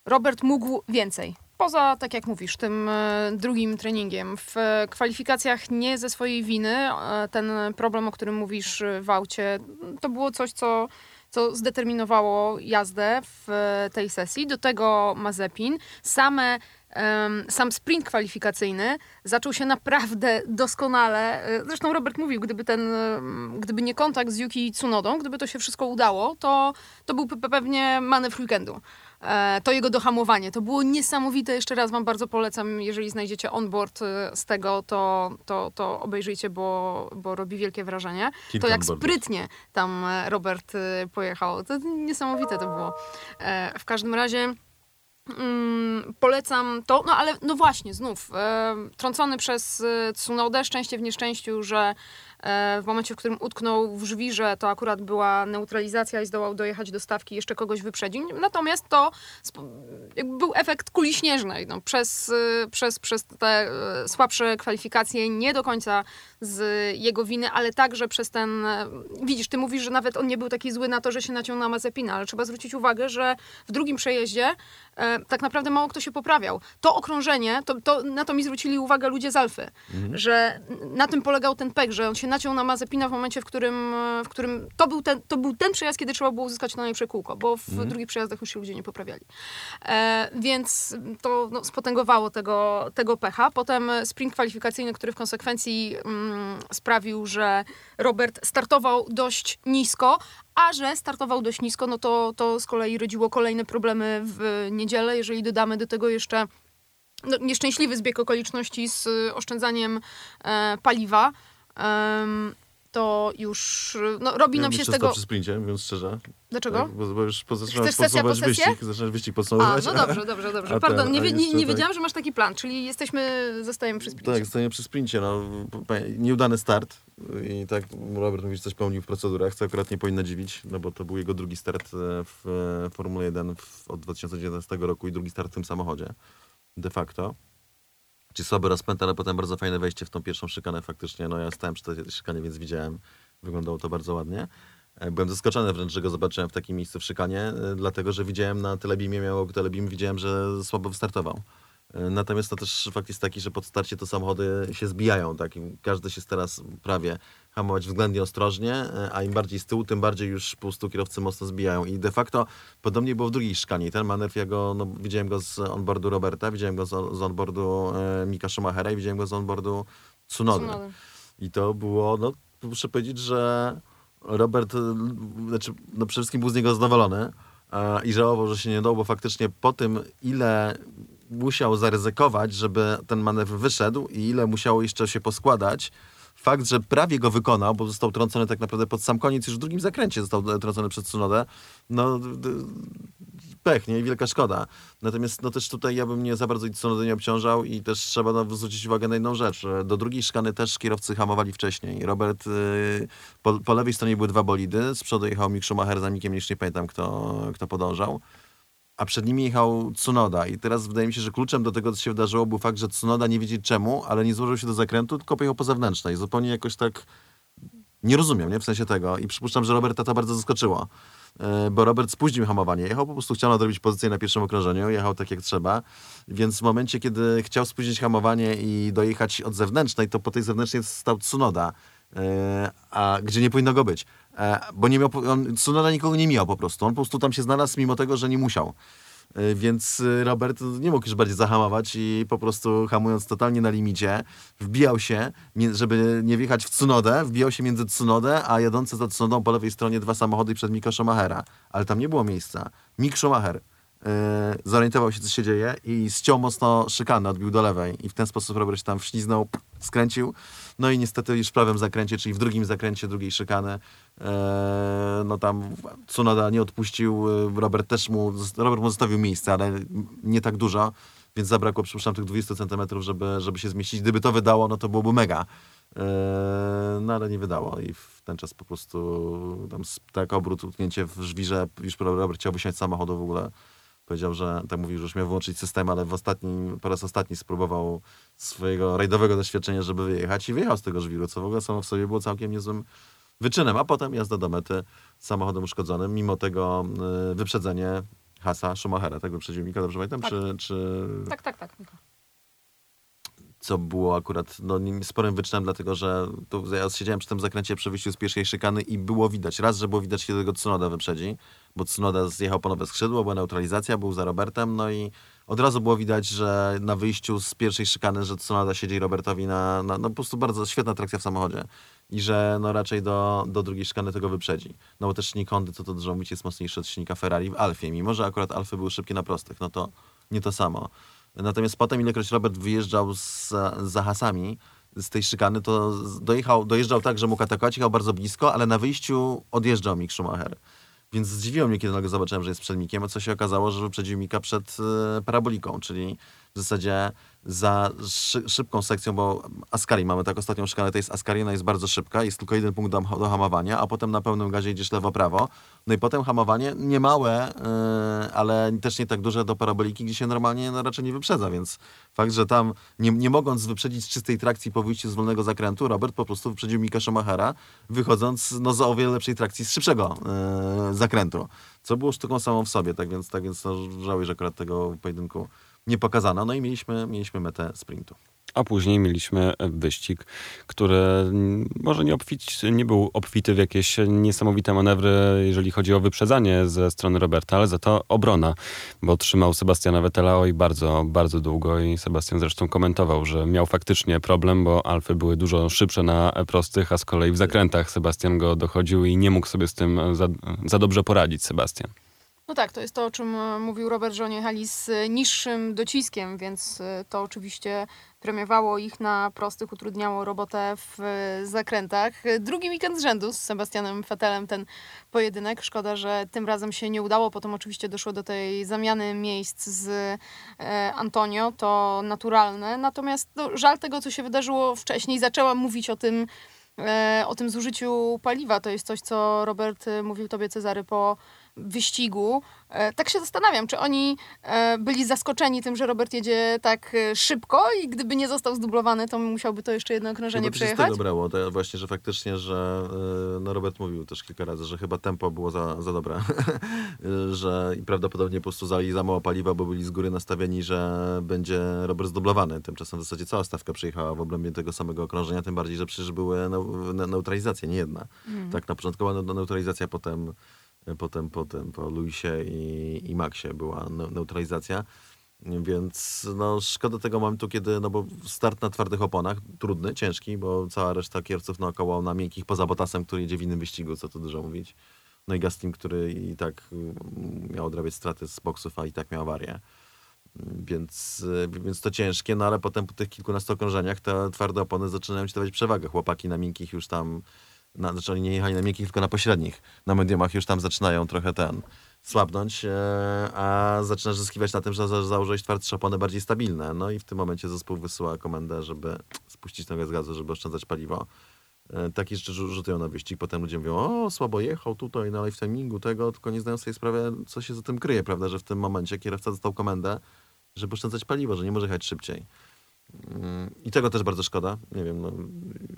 Robert mógł więcej. Poza, tak jak mówisz, tym e, drugim treningiem. W e, kwalifikacjach nie ze swojej winy. e, Ten problem, o którym mówisz e, w aucie, to było coś, co, co zdeterminowało jazdę w e, tej sesji. Do tego Mazepin. Same sam sprint kwalifikacyjny zaczął się naprawdę doskonale. E, Zresztą Robert mówił, gdyby ten, em, gdyby nie kontakt z Yuki Tsunodą, gdyby to się wszystko udało, to, to był pe- pewnie manewr weekendu. E, To jego dohamowanie, to było niesamowite. Jeszcze raz wam bardzo polecam, jeżeli znajdziecie onboard e, z tego, to, to, to obejrzyjcie, bo, bo robi wielkie wrażenie. Kilka to jak sprytnie tam e, Robert e, pojechał. To niesamowite to było. E, W każdym razie Mm, polecam to, no ale no właśnie, znów, e, trącony przez e, Tsunodę, szczęście w nieszczęściu, że w momencie, w którym utknął w żwirze, to akurat była neutralizacja i zdołał dojechać do stawki, jeszcze kogoś wyprzedził. Natomiast to był efekt kuli śnieżnej. No, przez, e, przez, przez te e, słabsze kwalifikacje, nie do końca z jego winy, ale także przez ten... e, Widzisz, ty mówisz, że nawet on nie był taki zły na to, że się naciął na Mazepina, ale trzeba zwrócić uwagę, że w drugim przejeździe e, tak naprawdę mało kto się poprawiał. To okrążenie, to, to, na to mi zwrócili uwagę ludzie z Alfy, że na tym polegał ten pek, że on się naciął na Mazepina w momencie, w którym, w którym to, był ten, to był ten przejazd, kiedy trzeba było uzyskać to najlepsze kółko, bo w drugich przejazdach już się ludzie nie poprawiali. E, więc to no, spotęgowało tego, tego pecha. Potem sprint kwalifikacyjny, który w konsekwencji mm, sprawił, że Robert startował dość nisko, a że startował dość nisko, no to, to z kolei rodziło kolejne problemy w niedzielę, jeżeli dodamy do tego jeszcze no, nieszczęśliwy zbieg okoliczności z oszczędzaniem e, paliwa, to już no, robi Ja nam się z tego... przy sprincie, mówiąc szczerze. Dlaczego? Tak, bo, bo już po- zaczynam Chcesz sesja po wyścig, zaczynasz wyścig A, podsumować. no dobrze, dobrze, dobrze. a Pardon, ten, nie, a nie, nie tak- wiedziałam, że masz taki plan, czyli jesteśmy, zostajemy przy sprincie. Tak, zostaniemy przy sprincie. No, nieudany start i tak Robert mówi, że coś pełnił w procedurach, co akurat nie powinno dziwić, no bo to był jego drugi start e, w e, Formule 1 w, od 2019 roku i drugi start w tym samochodzie. De facto. Czyli słaby rozpęd, ale potem bardzo fajne wejście w tą pierwszą szykanę faktycznie. No ja stałem przy tej szykanie, więc widziałem. Wyglądało to bardzo ładnie. E, Byłem zaskoczony wręcz, że go zobaczyłem w takim miejscu w szykanie, e, dlatego że widziałem na telebimie, miało telebim, widziałem, że słabo wystartował. E, Natomiast to też fakt jest taki, że pod starcie to samochody się zbijają. Tak? Każdy się teraz prawie hamować względnie ostrożnie, e, a im bardziej z tyłu, tym bardziej już po prostu kierowcy mocno zbijają. I de facto podobnie było w drugiej szkanie. I ten manewr, ja go, no, widziałem go z onboardu Roberta, widziałem go z, z onboardu e, Mika Schumachera i widziałem go z onboardu Tsunody. Tsunody. I to było, no muszę powiedzieć, że Robert, znaczy, no przede wszystkim był z niego zadowolony e, i żałował, że się nie udało, bo faktycznie po tym, ile musiał zaryzykować, żeby ten manewr wyszedł i ile musiało jeszcze się poskładać, fakt, że prawie go wykonał, bo został trącony tak naprawdę pod sam koniec, już w drugim zakręcie został e, trącony przez Tsunodę, no pech, nie? I wielka szkoda. Natomiast no też tutaj ja bym nie za bardzo Tsunody nie obciążał i też trzeba no, zwrócić uwagę na jedną rzecz. Do drugiej szkany też kierowcy hamowali wcześniej. Robert, y, po, po lewej stronie były dwa bolidy, z przodu jechał Mick Schumacher za Mickiem, już nie pamiętam kto, kto podążał. A przed nimi jechał Tsunoda i teraz wydaje mi się, że kluczem do tego, co się wydarzyło, był fakt, że Tsunoda nie wiedzieć czemu, ale nie złożył się do zakrętu, tylko pojechał po zewnętrznej. Zupełnie jakoś tak nie rozumiem, nie? W sensie tego. I przypuszczam, że Roberta to bardzo zaskoczyło. E, Bo Robert spóźnił hamowanie. Jechał po prostu, chciał nadrobić pozycję na pierwszym okrążeniu, jechał tak jak trzeba. Więc w momencie, kiedy chciał spóźnić hamowanie i dojechać od zewnętrznej, to po tej zewnętrznej stał Tsunoda, a gdzie nie powinno go być. E, Bo nie miał, on, Tsunoda nikogo nie miał po prostu. On po prostu tam się znalazł, mimo tego, że nie musiał. Y, Więc Robert nie mógł już bardziej zahamować i po prostu hamując totalnie na limicie, wbijał się, żeby nie wjechać w Tsunodę, wbijał się między Tsunodę, a jadące za Tsunodą po lewej stronie dwa samochody przed Mika Schumachera. Ale tam nie było miejsca. Mick Schumacher zorientował się, co się dzieje i ściął mocno szykanę, odbił do lewej i w ten sposób Robert się tam wśliznął, skręcił. No i niestety już w prawym zakręcie, czyli w drugim zakręcie drugiej szykany, e, no tam Tsunoda nie odpuścił, e, Robert też mu, Robert mu zostawił miejsce, ale nie tak dużo, więc zabrakło, przypuszczam, tych 20 centymetrów, żeby, żeby się zmieścić. Gdyby to wydało, no to byłoby mega. No ale nie wydało i w ten czas po prostu tam tak obrót, utknięcie w żwirze, już Robert chciał wysiąść z samochodu w ogóle. Powiedział, że tak mówił, że już miał wyłączyć system, ale w ostatnim, po raz ostatni spróbował swojego rajdowego doświadczenia, żeby wyjechać i wyjechał z tego żwiru, co w ogóle samo w sobie było całkiem niezłym wyczynem. A potem jazda do mety samochodem uszkodzonym, mimo tego y, wyprzedzenie Hasa Schumachera, tak wyprzedził Mika, dobrze pamiętam? Tak. Czy, czy Tak, tak, tak. Co było akurat no, sporym wyczynem, dlatego że tu ja siedziałem przy tym zakręcie przy wyjściu z pierwszej szykany i było widać, raz, że było widać, kiedy tego Tsunoda wyprzedzi, bo Tsunoda zjechał po nowe skrzydło, była neutralizacja, był za Robertem, no i od razu było widać, że na wyjściu z pierwszej szykany, że Tsunoda siedzi Robertowi na, na no po prostu bardzo świetna trakcja w samochodzie i że no raczej do, do drugiej szykany tego wyprzedzi. No bo też silnik Hondy, co to dużo mówić, jest mocniejszy od silnika Ferrari w Alfie, mimo że akurat Alfy były szybkie na prostych, no to nie to samo. Natomiast potem, ilekroć Robert wyjeżdżał z, hasami z tej szykany, to z- dojechał, dojeżdżał tak, że mógł atakować, jechał bardzo blisko, ale na wyjściu odjeżdżał Mick Schumacher. Więc zdziwiło mnie, kiedy nagle zobaczyłem, że jest przed Mikiem, a co się okazało, że wyprzedził Mika przed e, paraboliką, czyli w zasadzie za szy, szybką sekcją, bo Ascari mamy tak ostatnią szykanę, to jest Ascari, ona jest bardzo szybka, jest tylko jeden punkt do, do hamowania, a potem na pełnym gazie idziesz lewo-prawo. No i potem hamowanie nie małe, yy, ale też nie tak duże do paraboliki, gdzie się normalnie no, raczej nie wyprzedza, więc fakt, że tam nie, nie mogąc wyprzedzić czystej trakcji po wyjściu z wolnego zakrętu, Robert po prostu wyprzedził Mika Schumachera, wychodząc no, za o wiele lepszej trakcji z szybszego yy, zakrętu, co było sztuką samą w sobie, tak więc, tak więc no, żałuję, że akurat tego pojedynku nie pokazano. No i mieliśmy, mieliśmy metę sprintu. A później mieliśmy wyścig, który może nie, nie był obfity w jakieś niesamowite manewry, jeżeli chodzi o wyprzedzanie ze strony Roberta, ale za to obrona, bo trzymał Sebastiana Vettela oj bardzo, bardzo długo i Sebastian zresztą komentował, że miał faktycznie problem, bo Alfy były dużo szybsze na prostych, a z kolei w zakrętach Sebastian go dochodził i nie mógł sobie z tym za, za dobrze poradzić Sebastian. No tak, to jest to, o czym e, mówił Robert, że oni jechali z e, niższym dociskiem, więc e, to oczywiście premiowało ich na prostych, utrudniało robotę w zakrętach. Drugi weekend z rzędu z Sebastianem Vettelem ten pojedynek. Szkoda, że tym razem się nie udało. Potem oczywiście doszło do tej zamiany miejsc z Antonio. To naturalne. Natomiast no, żal tego, co się wydarzyło wcześniej. Zaczęłam mówić o tym, o tym zużyciu paliwa. To jest coś, co Robert mówił tobie, Cezary, po wyścigu. E, tak się zastanawiam, czy oni e, byli zaskoczeni tym, że Robert jedzie tak e, szybko i gdyby nie został zdublowany, to musiałby to jeszcze jedno okrążenie Chyba to się z przejechać? tego brało, to właśnie, że faktycznie, że no Robert mówił też kilka razy, że chyba tempo było za, za dobre, że i prawdopodobnie po prostu zali za mało paliwa, bo byli z góry nastawieni, że będzie Robert zdublowany. Tymczasem w zasadzie cała stawka przyjechała w obrębie tego samego okrążenia, tym bardziej, że przecież były neu- ne- neutralizacje, nie jedna. Tak, na początku była ne- neutralizacja, potem, potem, potem po Luisie i, i Maxie była ne- neutralizacja. Więc no, szkoda tego momentu, kiedy, no bo start na twardych oponach, trudny, ciężki, bo cała reszta kierowców naokoło na miękkich poza Botasem, który jedzie w innym wyścigu, co tu dużo mówić. No i Gastim, który i tak mm, miał odrabiać straty z boksów, a i tak miał awarię. Więc, y, więc to ciężkie, no ale potem po tych kilkunastu okrążeniach te twarde opony zaczynają ci dawać przewagę. Chłopaki na miękkich już tam, na, oni nie jechali na miękkich, tylko na pośrednich. Na mediumach już tam zaczynają trochę ten słabnąć, e, a zaczynasz zyskiwać na tym, że za- założyłeś twardsze opony bardziej stabilne. No i w tym momencie zespół wysyła komendę, żeby spuścić nogę z gazu, żeby oszczędzać paliwo. E, Takie rzeczy rzu- rzutują na wyścig. Potem ludzie mówią, o, słabo jechał tutaj na live timingu tego, tylko nie zdają sobie sprawy, co się za tym kryje, prawda, że w tym momencie kierowca dostał komendę, żeby oszczędzać paliwo, że nie może jechać szybciej. Mm, I tego też bardzo szkoda. Nie wiem, no,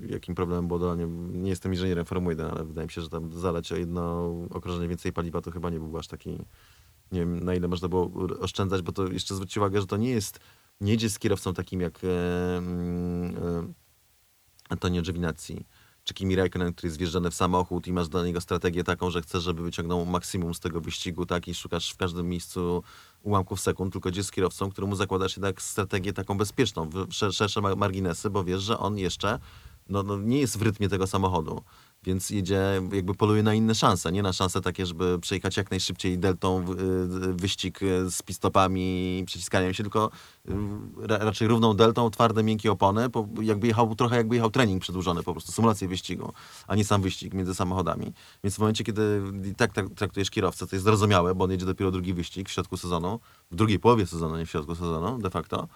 jakim problemem było dolanie. Nie jestem inżynierem Formuły 1, ale wydaje mi się, że tam zaleć o jedno okrążenie więcej paliwa to chyba nie był aż taki... Nie wiem, na ile można było oszczędzać, bo to jeszcze zwróćcie uwagę, że to nie jest... Nie jedzie z kierowcą takim jak e, e, Antonio Giovinazzi czy Kimi Raikkonen, który jest wjeżdżany w samochód i masz dla niego strategię taką, że chcesz, żeby wyciągnął maksimum z tego wyścigu, tak? I szukasz w każdym miejscu ułamków sekund, tylko gdzie z kierowcą, któremu zakładasz jednak strategię taką bezpieczną, szersze ma- marginesy, bo wiesz, że on jeszcze no, no, nie jest w rytmie tego samochodu. Więc jedzie, jakby poluje na inne szanse, nie na szanse takie, żeby przejechać jak najszybciej deltą y, wyścig y, z pistopami i przyciskaniem się, tylko y, ra, raczej równą deltą, twarde, miękkie opony, po, jakby jechał, trochę jakby jechał trening przedłużony, po prostu symulację wyścigu, a nie sam wyścig między samochodami. Więc w momencie, kiedy tak traktujesz kierowcę, to jest zrozumiałe, bo on jedzie dopiero drugi wyścig w środku sezonu, w drugiej połowie sezonu, nie w środku sezonu, de facto,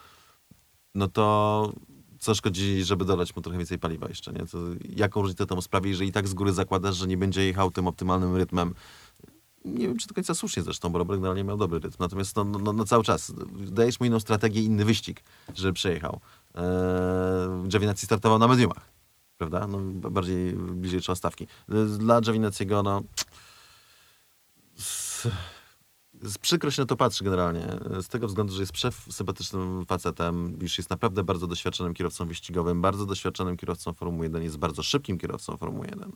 no to co szkodzi, żeby dodać mu trochę więcej paliwa jeszcze, nie? To jaką różnicę temu sprawi, jeżeli i tak z góry zakładasz, że nie będzie jechał tym optymalnym rytmem. Nie wiem, czy do końca słusznie zresztą, bo Robert generalnie miał dobry rytm. Natomiast no, no, no, no cały czas dajesz mu inną strategię, inny wyścig, żeby przejechał. Eee, startował na mediumach, prawda? No, bardziej bliżej trzeba stawki. Dla Giovinazziego, no... przykro się na to patrzy generalnie, z tego względu, że jest przesympatycznym facetem, już jest naprawdę bardzo doświadczonym kierowcą wyścigowym, bardzo doświadczonym kierowcą Formuły 1, jest bardzo szybkim kierowcą Formuły 1,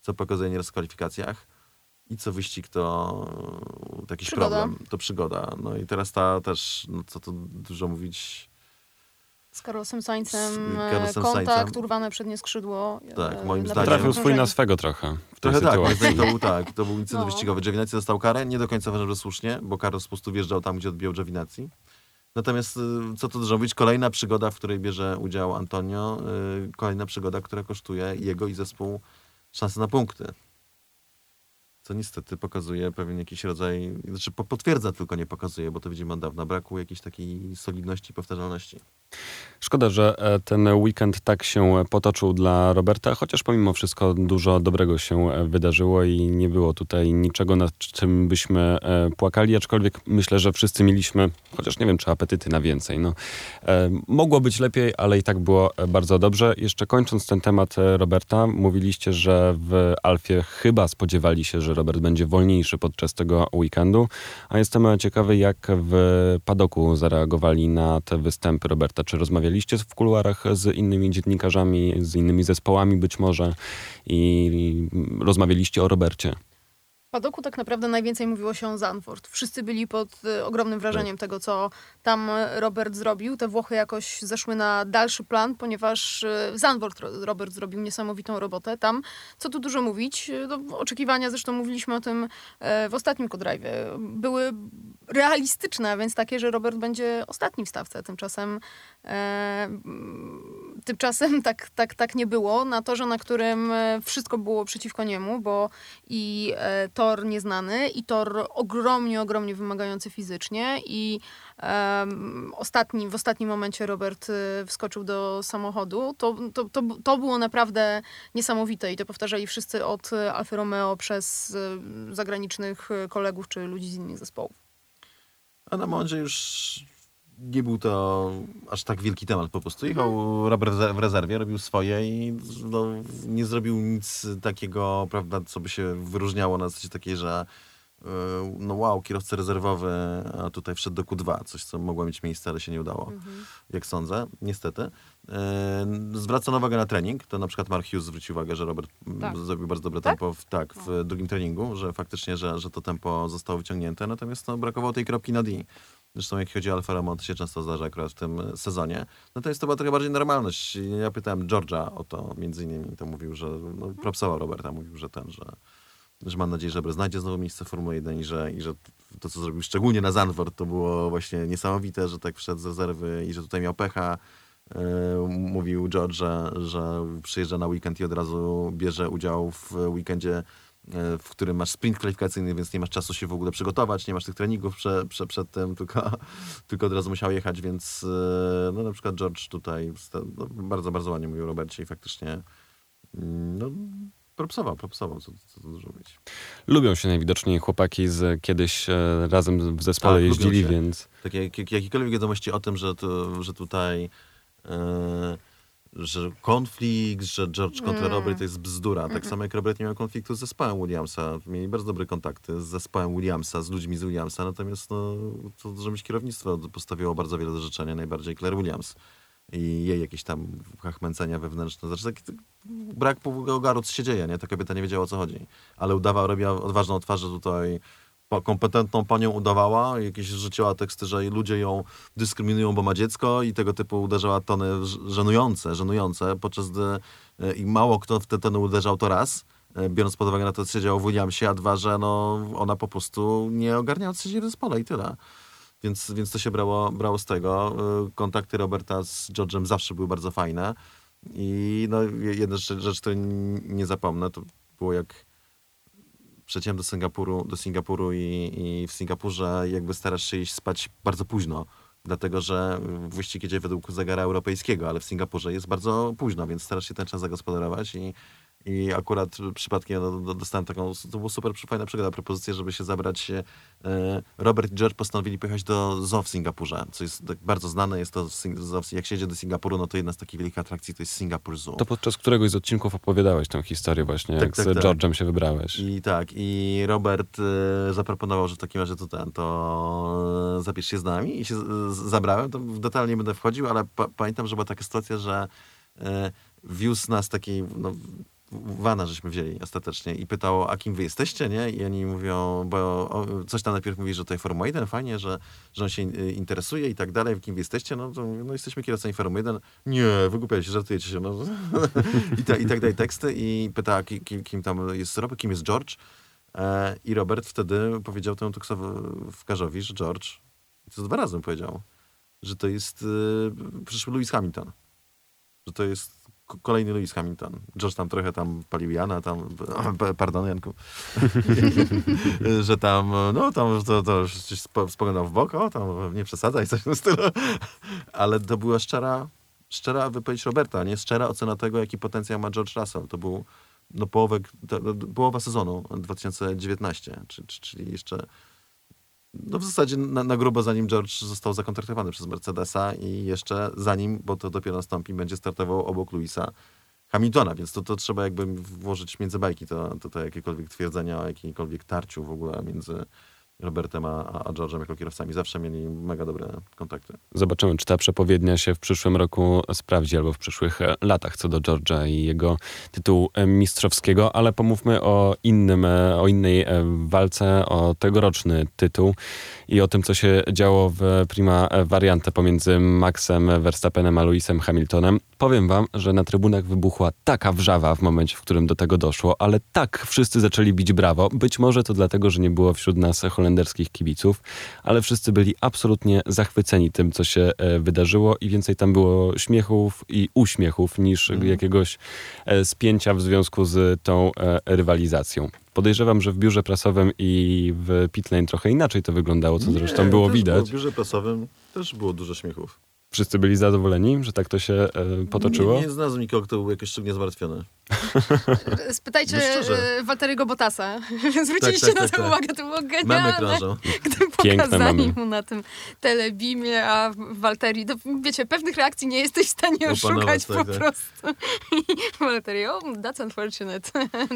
co pokazuje nieraz w kwalifikacjach. I co wyścig to jakiś Przygoda. problem, to przygoda. No i teraz ta też, no co tu dużo mówić, Z Carlosem Saincem, Z e, Carlosem kontakt, urwane przednie skrzydło. e, Tak, moim zdaniem- Trafił swój na swego trochę w tej Trochę tak, sytuacji. to był tak, to był incydent No. wyścigowy. Giovinazzi dostał karę, nie do końca uważam, że słusznie, bo Carlos po prostu wjeżdżał tam, gdzie odbijał Giovinazzi. Natomiast y, co tu dużo mówić, kolejna przygoda, w której bierze udział Antonio, y, kolejna przygoda, która kosztuje jego i zespół szansę na punkty. Co niestety pokazuje pewien jakiś rodzaj, znaczy po- potwierdza tylko, nie pokazuje, bo to widzimy od dawna, braku jakiejś takiej solidności i powtarzalności. Szkoda, że e, ten weekend tak się potoczył dla Roberta, chociaż pomimo wszystko dużo dobrego się e, wydarzyło i nie było tutaj niczego, nad czym byśmy e, płakali, aczkolwiek myślę, że wszyscy mieliśmy, chociaż nie wiem, czy apetyty na więcej. No, e, mogło być lepiej, ale i tak było e, bardzo dobrze. Jeszcze kończąc ten temat e, Roberta, mówiliście, że w Alfie chyba spodziewali się, że Robert będzie wolniejszy podczas tego weekendu, a jestem e, ciekawy, jak w padoku zareagowali na te występy Roberta. Czy rozmawialiście w kuluarach z innymi dziennikarzami, z innymi zespołami być może i rozmawialiście o Robercie? Padoku tak naprawdę najwięcej mówiło się o Zandvoort. Wszyscy byli pod e, ogromnym wrażeniem tego, co tam Robert zrobił. Te Włochy jakoś zeszły na dalszy plan, ponieważ w Zandvoort Ro- Robert zrobił niesamowitą robotę. Tam, co tu dużo mówić, e, no, oczekiwania, zresztą mówiliśmy o tym e, w ostatnim Codrajwie, były realistyczne, a więc takie, że Robert będzie ostatni w stawce. Tymczasem Tymczasem tak, tak, tak nie było. Na torze, na którym e, wszystko było przeciwko niemu, bo i e, tor nieznany, i tor ogromnie, ogromnie wymagający fizycznie, i em, ostatni, w ostatnim momencie Robert e, wskoczył do samochodu. To, to, to, to było naprawdę niesamowite i to powtarzali wszyscy od e, Alfa Romeo przez e, zagranicznych e, kolegów czy ludzi z innych zespołów. A na Mondzie już nie był to aż tak wielki temat po prostu. Jechał Robert w rezerwie, robił swoje i no, nie zrobił nic takiego, prawda, co by się wyróżniało na zasadzie takiej, że yy, no wow, kierowca rezerwowy, a tutaj wszedł do Q2, coś co mogło mieć miejsce, ale się nie udało, jak sądzę, niestety. Yy, zwraca uwagę na trening, to na przykład Mark Hughes zwrócił uwagę, że Robert Tak. zrobił bardzo dobre Tak? tempo w, tak, w drugim treningu, że faktycznie, że, że to tempo zostało wyciągnięte, natomiast no, brakowało tej kropki na D. Zresztą jak chodzi o Alfa Romeo, to się często zdarza akurat w tym e, sezonie. Natomiast to była trochę bardziej normalność. Ja pytałem George'a o to między innymi, to mówił, że no, propsował Roberta, mówił, że ten, że, że mam nadzieję, że znajdzie znowu miejsce w Formule 1 i że, i że to, co zrobił szczególnie na Zandvoort, to było właśnie niesamowite, że tak wszedł z rezerwy i że tutaj miał pecha. E, Mówił George, że, że przyjeżdża na weekend i od razu bierze udział w weekendzie, w którym masz sprint kwalifikacyjny, więc nie masz czasu się w ogóle przygotować, nie masz tych treningów prze, prze, przed tym, tylko, tylko od razu musiał jechać, więc e, no, na przykład George tutaj no, bardzo, bardzo ładnie mówił Robercie i faktycznie mm, no, propsował, propsował, co, co dużo mówić. Lubią się najwidoczniej chłopaki z kiedyś e, razem w zespole Tak, jeździli, więc Takie jak, jak- jakiekolwiek wiadomości o tym, że, że tutaj e, że konflikt, że George kontra Mm. Robert to jest bzdura. Tak samo jak Robert nie miał konfliktu z zespołem Williamsa. Mieli bardzo dobre kontakty z zespołem Williamsa, z ludźmi z Williamsa, natomiast no, to, że mieć kierownictwo postawiło bardzo wiele do życzenia, najbardziej Claire Williams. I jej jakieś tam chachmęcenia wewnętrzne. Znaczy taki brak pogaru, co się dzieje, nie? Ta kobieta nie wiedziała o co chodzi. Ale udawała, robiła odważną twarz, że tutaj kompetentną panią udawała, jakieś rzuciła teksty, że ludzie ją dyskryminują, bo ma dziecko i tego typu uderzała tony żenujące, żenujące, podczas gdy e, i mało kto w te tony uderzał to raz, e, biorąc pod uwagę na to, co się działo w Williamsie, a dwa, że no, ona po prostu nie ogarniała, co się dzieje zespole i tyle. Więc, więc to się brało, brało z tego. E, Kontakty Roberta z George'em zawsze były bardzo fajne. I no, je- jedna rzecz, rzecz której nie zapomnę, to było jak przeciąłem do Singapuru, do Singapuru i, i w Singapurze jakby starasz się iść spać bardzo późno, dlatego że wyścig jedzie według zegara europejskiego, ale w Singapurze jest bardzo późno, więc starasz się ten czas zagospodarować i, i akurat przypadkiem do- dostałem taką, to była super fajna przygoda, propozycję, żeby się zabrać. E, Robert i George postanowili pojechać do zoo w Singapurze, co jest tak bardzo znane. Jest to, jak się jedzie do Singapuru, no to jedna z takich wielkich atrakcji to jest Singapur Zoo. to podczas któregoś z odcinków opowiadałeś tę historię właśnie, Tak, jak tak, z tak. George'em się wybrałeś. I tak, i Robert e, zaproponował, że w takim razie to ten, to e, zapisz się z nami i się zabrałem. To w detal nie będę wchodził, ale pa, pamiętam, że była taka sytuacja, że wiózł nas taki, no, wana żeśmy wzięli ostatecznie i pytał, a kim wy jesteście, nie? I oni mówią, bo coś tam najpierw mówi, że tutaj Formuła 1, fajnie, że, że on się e, interesuje i tak dalej, kim wy jesteście, no no jesteśmy kierowcami Formuły 1. Nie, wygłupiajcie się, żartujecie się, no. I, ta, I tak dalej teksty i pyta, kim, kim, tam jest Robert, kim jest George. E, I Robert wtedy powiedział temu Tuksowi, że George, to dwa razy powiedział, że to jest e, przyszły Lewis Hamilton. Że to jest kolejny Lewis Hamilton. George tam trochę tam palił Jana, tam, pardon Janku, że tam, no tam to, to spoglądał w bok, o tam nie przesadzaj, coś w tym stylu. Ale to była szczera, szczera wypowiedź Roberta, nie szczera ocena tego, jaki potencjał ma George Russell. To był no, połowę, to, połowa sezonu 2019, czy, czy, czyli jeszcze no w zasadzie na, na grubo zanim George został zakontraktowany przez Mercedesa i jeszcze zanim, bo to dopiero nastąpi, będzie startował obok Luisa Hamiltona, więc to, to trzeba jakby włożyć między bajki to, to, to jakiekolwiek twierdzenia o jakimkolwiek tarciu w ogóle między Robertem a, a George'em jako kierowcami. Zawsze mieli mega dobre kontakty. Zobaczymy, czy ta przepowiednia się w przyszłym roku sprawdzi, albo w przyszłych e, latach co do George'a i jego tytułu e, mistrzowskiego, ale pomówmy o innym, e, o innej walce, o tegoroczny tytuł i o tym, co się działo w prima variante pomiędzy Maxem Verstappenem a Lewisem Hamiltonem. Powiem wam, że na trybunach wybuchła taka wrzawa w momencie, w którym do tego doszło, ale tak wszyscy zaczęli bić brawo. Być może to dlatego, że nie było wśród nas holenderskiego holenderskich kibiców, ale wszyscy byli absolutnie zachwyceni tym, co się e, wydarzyło i więcej tam było śmiechów i uśmiechów niż jakiegoś e, spięcia w związku z tą e, rywalizacją. Podejrzewam, że w biurze prasowym i w pitlane trochę inaczej to wyglądało, co zresztą Nie, było też widać. w biurze prasowym też było dużo śmiechów. Wszyscy byli zadowoleni, że tak to się e, potoczyło. Nie, nie znalazłem nikogo, kto był jakoś szczególnie zmartwiony. Spytajcie No e, Walteriego Botasa. Zwróciliście tak, na tak, to tak. uwagę, to było genialne. Gdy pokazali mu na tym telebimie, a Walteri, to wiecie, pewnych reakcji nie jesteś w stanie oszukać tak, po tak. prostu. I Walteri, o, that's unfortunate,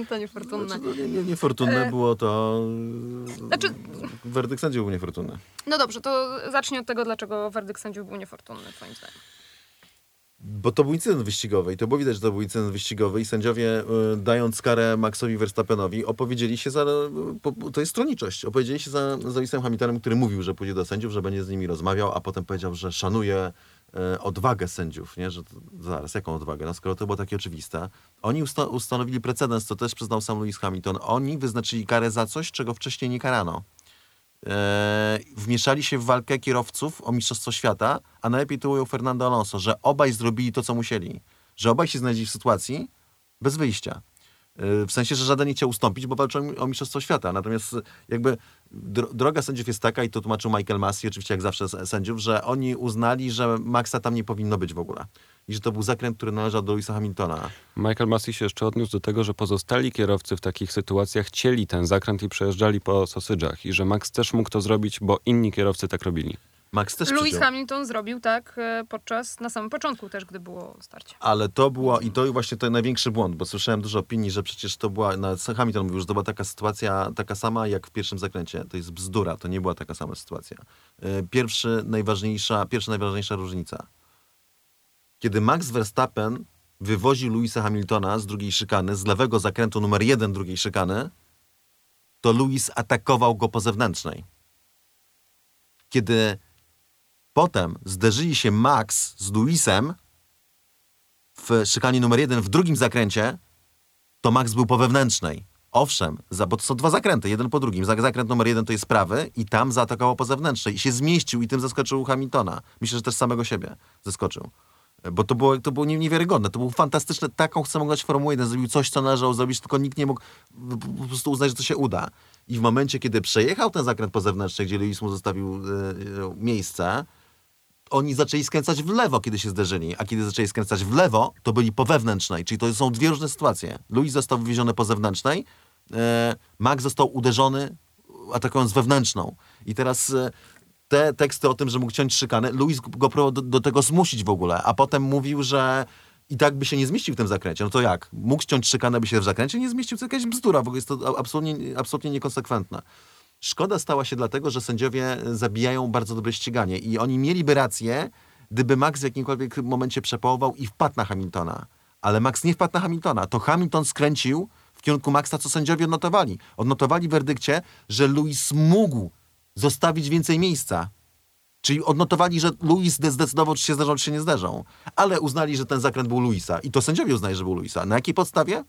to niefortunne. Znaczy, no, nie, nie, niefortunne E, było to... Znaczy- Werdykt sędziów był niefortunny. No dobrze, to zacznij od tego, dlaczego werdykt sędziów był niefortunny, twoim zdaniem. Bo to był incydent wyścigowy i to było widać, że to był incydent wyścigowy i sędziowie, y, dając karę Maxowi Verstappenowi, opowiedzieli się za... Po, to jest stronniczość. Opowiedzieli się za, za Lewisem Hamiltonem, który mówił, że pójdzie do sędziów, że będzie z nimi rozmawiał, a potem powiedział, że szanuje y, odwagę sędziów, nie? Że to, zaraz, jaką odwagę? No skoro to było takie oczywiste. Oni usta ustanowili precedens, co też przyznał sam Lewis Hamilton. Oni wyznaczyli karę za coś, czego wcześniej nie karano. E, wmieszali się w walkę kierowców o Mistrzostwo Świata, a najlepiej to ujął Fernando Alonso, że obaj zrobili to, co musieli. Że obaj się znaleźli w sytuacji bez wyjścia. E, W sensie, że żaden nie chciał ustąpić, bo walczą o Mistrzostwo Świata. Natomiast jakby dro- droga sędziów jest taka, i to tłumaczył Michael Massey, oczywiście jak zawsze sędziów, że oni uznali, że Maxa tam nie powinno być w ogóle. I że to był zakręt, który należał do Louisa Hamiltona. Michael Massey się jeszcze odniósł do tego, że pozostali kierowcy w takich sytuacjach chcieli ten zakręt i przejeżdżali po sosydżach i że Max też mógł to zrobić, bo inni kierowcy tak robili. Max też Lewis przyciął. Hamilton zrobił tak e, podczas, na samym początku też, gdy było starcie. Ale to było, i to właśnie to największy błąd, bo słyszałem dużo opinii, że przecież to była, sam Hamilton mówił, że to była taka sytuacja, taka sama jak w pierwszym zakręcie. To jest bzdura, to nie była taka sama sytuacja. Y, Pierwszy, najważniejsza, pierwsza najważniejsza różnica. Kiedy Max Verstappen wywoził Louisa Hamiltona z drugiej szykany, z lewego zakrętu numer jeden drugiej szykany, to Louis atakował go po zewnętrznej. Kiedy potem zderzyli się Max z Louisem, w szykanie numer jeden w drugim zakręcie, to Max był po wewnętrznej. Owszem, za, bo to są dwa zakręty, jeden po drugim. Zak- Zakręt numer jeden to jest prawy i tam zaatakował po zewnętrznej i się zmieścił i tym zaskoczył Hamiltona. Myślę, że też samego siebie zaskoczył. Bo to było, to było nie- niewiarygodne. To było fantastyczne. Taką chcę grać Formułę 1. Zrobił coś, co należało zrobić, tylko nikt nie mógł po- prostu uznać, że to się uda. I w momencie, kiedy przejechał ten zakręt po zewnętrznej, gdzie Lewis mu zostawił e, e, miejsce, oni zaczęli skręcać w lewo, kiedy się zderzyli, a kiedy zaczęli skręcać w lewo, to byli po wewnętrznej, czyli to są dwie różne sytuacje. Louis został wywieziony po zewnętrznej, e, Max został uderzony, atakując wewnętrzną. I teraz e, te teksty o tym, że mógł ciąć szykanę, Louis go próbował do, do tego zmusić w ogóle, a potem mówił, że i tak by się nie zmieścił w tym zakręcie. No to jak? Mógł ciąć szykanę, by się w zakręcie nie zmieścił? To jakaś bzdura, w ogóle jest to absolutnie, absolutnie niekonsekwentne. Szkoda stała się dlatego, że sędziowie zabijają bardzo dobre ściganie i oni mieliby rację, gdyby Max w jakimkolwiek momencie przepołował i wpadł na Hamiltona. Ale Max nie wpadł na Hamiltona. To Hamilton skręcił w kierunku Maxa, co sędziowie odnotowali. Odnotowali w werdykcie, że Lewis mógł zostawić więcej miejsca. Czyli odnotowali, że Luis zdecydował, czy się zderzą, czy się nie zderzą. Ale uznali, że ten zakręt był Luisa. I to sędziowie uznali, że był Luisa. Na jakiej podstawie?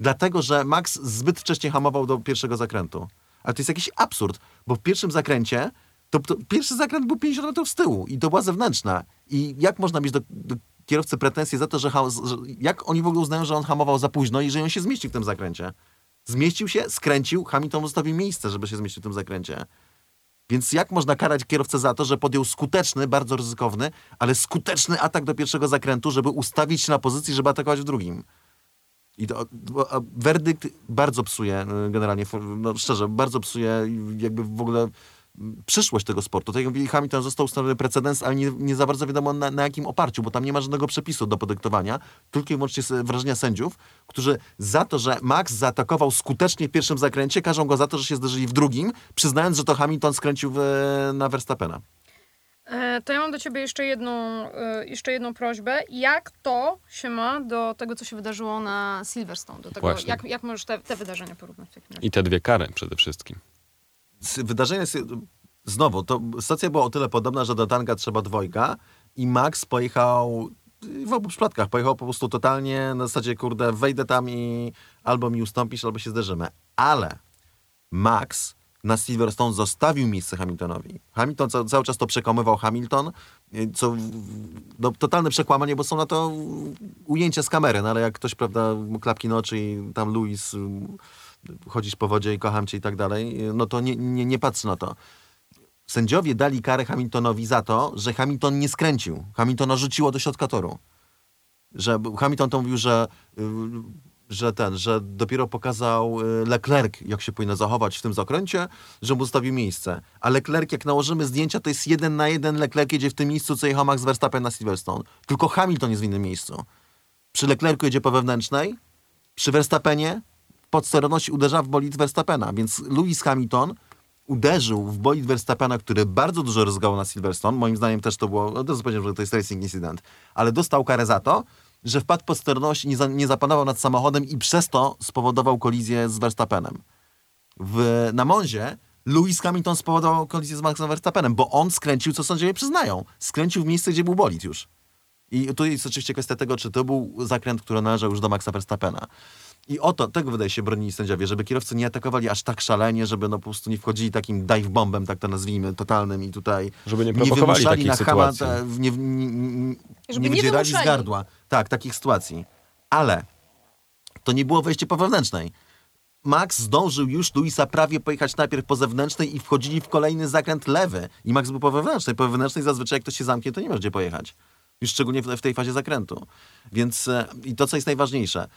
Dlatego, że Max zbyt wcześnie hamował do pierwszego zakrętu. Ale to jest jakiś absurd, bo w pierwszym zakręcie to, to pierwszy zakręt był 50 metrów z tyłu i to była zewnętrzna. I jak można mieć do, do kierowcy pretensje za to, że, ha- że jak oni w ogóle uznają, że on hamował za późno i że on się zmieścił w tym zakręcie? Zmieścił się, skręcił, Hamilton zostawił miejsce, żeby się zmieścił w tym zakręcie. Więc jak można karać kierowcę za to, że podjął skuteczny, bardzo ryzykowny, ale skuteczny atak do pierwszego zakrętu, żeby ustawić się na pozycji, żeby atakować w drugim? I to, werdykt bardzo psuje y, generalnie, no szczerze, bardzo psuje jakby w ogóle przyszłość tego sportu. Tak jak Hamilton został ustanowiony precedens, ale nie, nie za bardzo wiadomo na, na jakim oparciu, bo tam nie ma żadnego przepisu do podyktowania, tylko i wyłącznie wrażenia sędziów, którzy za to, że Max zaatakował skutecznie w pierwszym zakręcie, każą go za to, że się zderzyli w drugim, przyznając, że to Hamilton skręcił w, na Verstappena. E, To ja mam do ciebie jeszcze jedną, e, jeszcze jedną prośbę. Jak to się ma do tego, co się wydarzyło na Silverstone? Do tego, Właśnie. jak, jak możesz te, te wydarzenia porównać? I te dwie kary przede wszystkim. Wydarzenie jest, znowu, to stacja była o tyle podobna, że do Tanga trzeba dwojga i Max pojechał w obu przypadkach, pojechał po prostu totalnie na zasadzie, kurde, wejdę tam i albo mi ustąpisz, albo się zderzymy. Ale Max na Silverstone zostawił miejsce Hamiltonowi. Hamilton ca- cały czas to przekonywał Hamilton, y, co no, totalne przekłamanie, bo są na to ujęcia z kamery, no ale jak ktoś, prawda, klapki na oczy i tam Louis y, chodzisz po wodzie i kocham cię i tak dalej, y, no to nie, nie, nie patrzy na to. Sędziowie dali karę Hamiltonowi za to, że Hamilton nie skręcił. Hamiltona rzuciło do środka toru. Że Hamilton to mówił, że, że ten, że dopiero pokazał y, Leclerc, jak się powinno zachować w tym zakręcie, że mu zostawił miejsce. A Leclerc, jak nałożymy zdjęcia, to jest jeden na jeden Leclerc jedzie w tym miejscu, co jechał Max Verstappen na Silverstone. Tylko Hamilton jest w innym miejscu. Przy Leclercu jedzie po wewnętrznej, przy Verstappenie pod sterowność uderza w bolid Verstappena, więc Lewis Hamilton uderzył w bolid Verstappena, który bardzo dużo ryzgał na Silverstone. Moim zdaniem też to było, no to powiedziałem, że to jest racing incident, ale dostał karę za to, że wpadł pod sterowność i nie, za, nie zapanował nad samochodem i przez to spowodował kolizję z Verstappenem. W, na Monzie Lewis Hamilton spowodował kolizję z Maxem Verstappenem, bo on skręcił, co sędziowie przyznają. Skręcił w miejsce, gdzie był bolid już. I tu jest oczywiście kwestia tego, czy to był zakręt, który należał już do Maxa Verstappena. I o to, tego wydaje się bronili sędziowie, żeby kierowcy nie atakowali aż tak szalenie, żeby no po prostu nie wchodzili takim dive bombem, tak to nazwijmy, totalnym i tutaj Żeby nie prowokowali wymuszali takich na sytuacji. te- nie, nie, nie, Żeby nie nie wydzierali z gardła. Tak, takich sytuacji. Ale to nie było wejście po wewnętrznej. Max zdążył już Luisa prawie pojechać najpierw po zewnętrznej i wchodzili w kolejny zakręt lewy. I Max był po wewnętrznej. Po wewnętrznej zazwyczaj jak ktoś się zamknie, to nie ma gdzie pojechać. Już szczególnie w, w tej fazie zakrętu. Więc e, i to, co jest najważniejsze,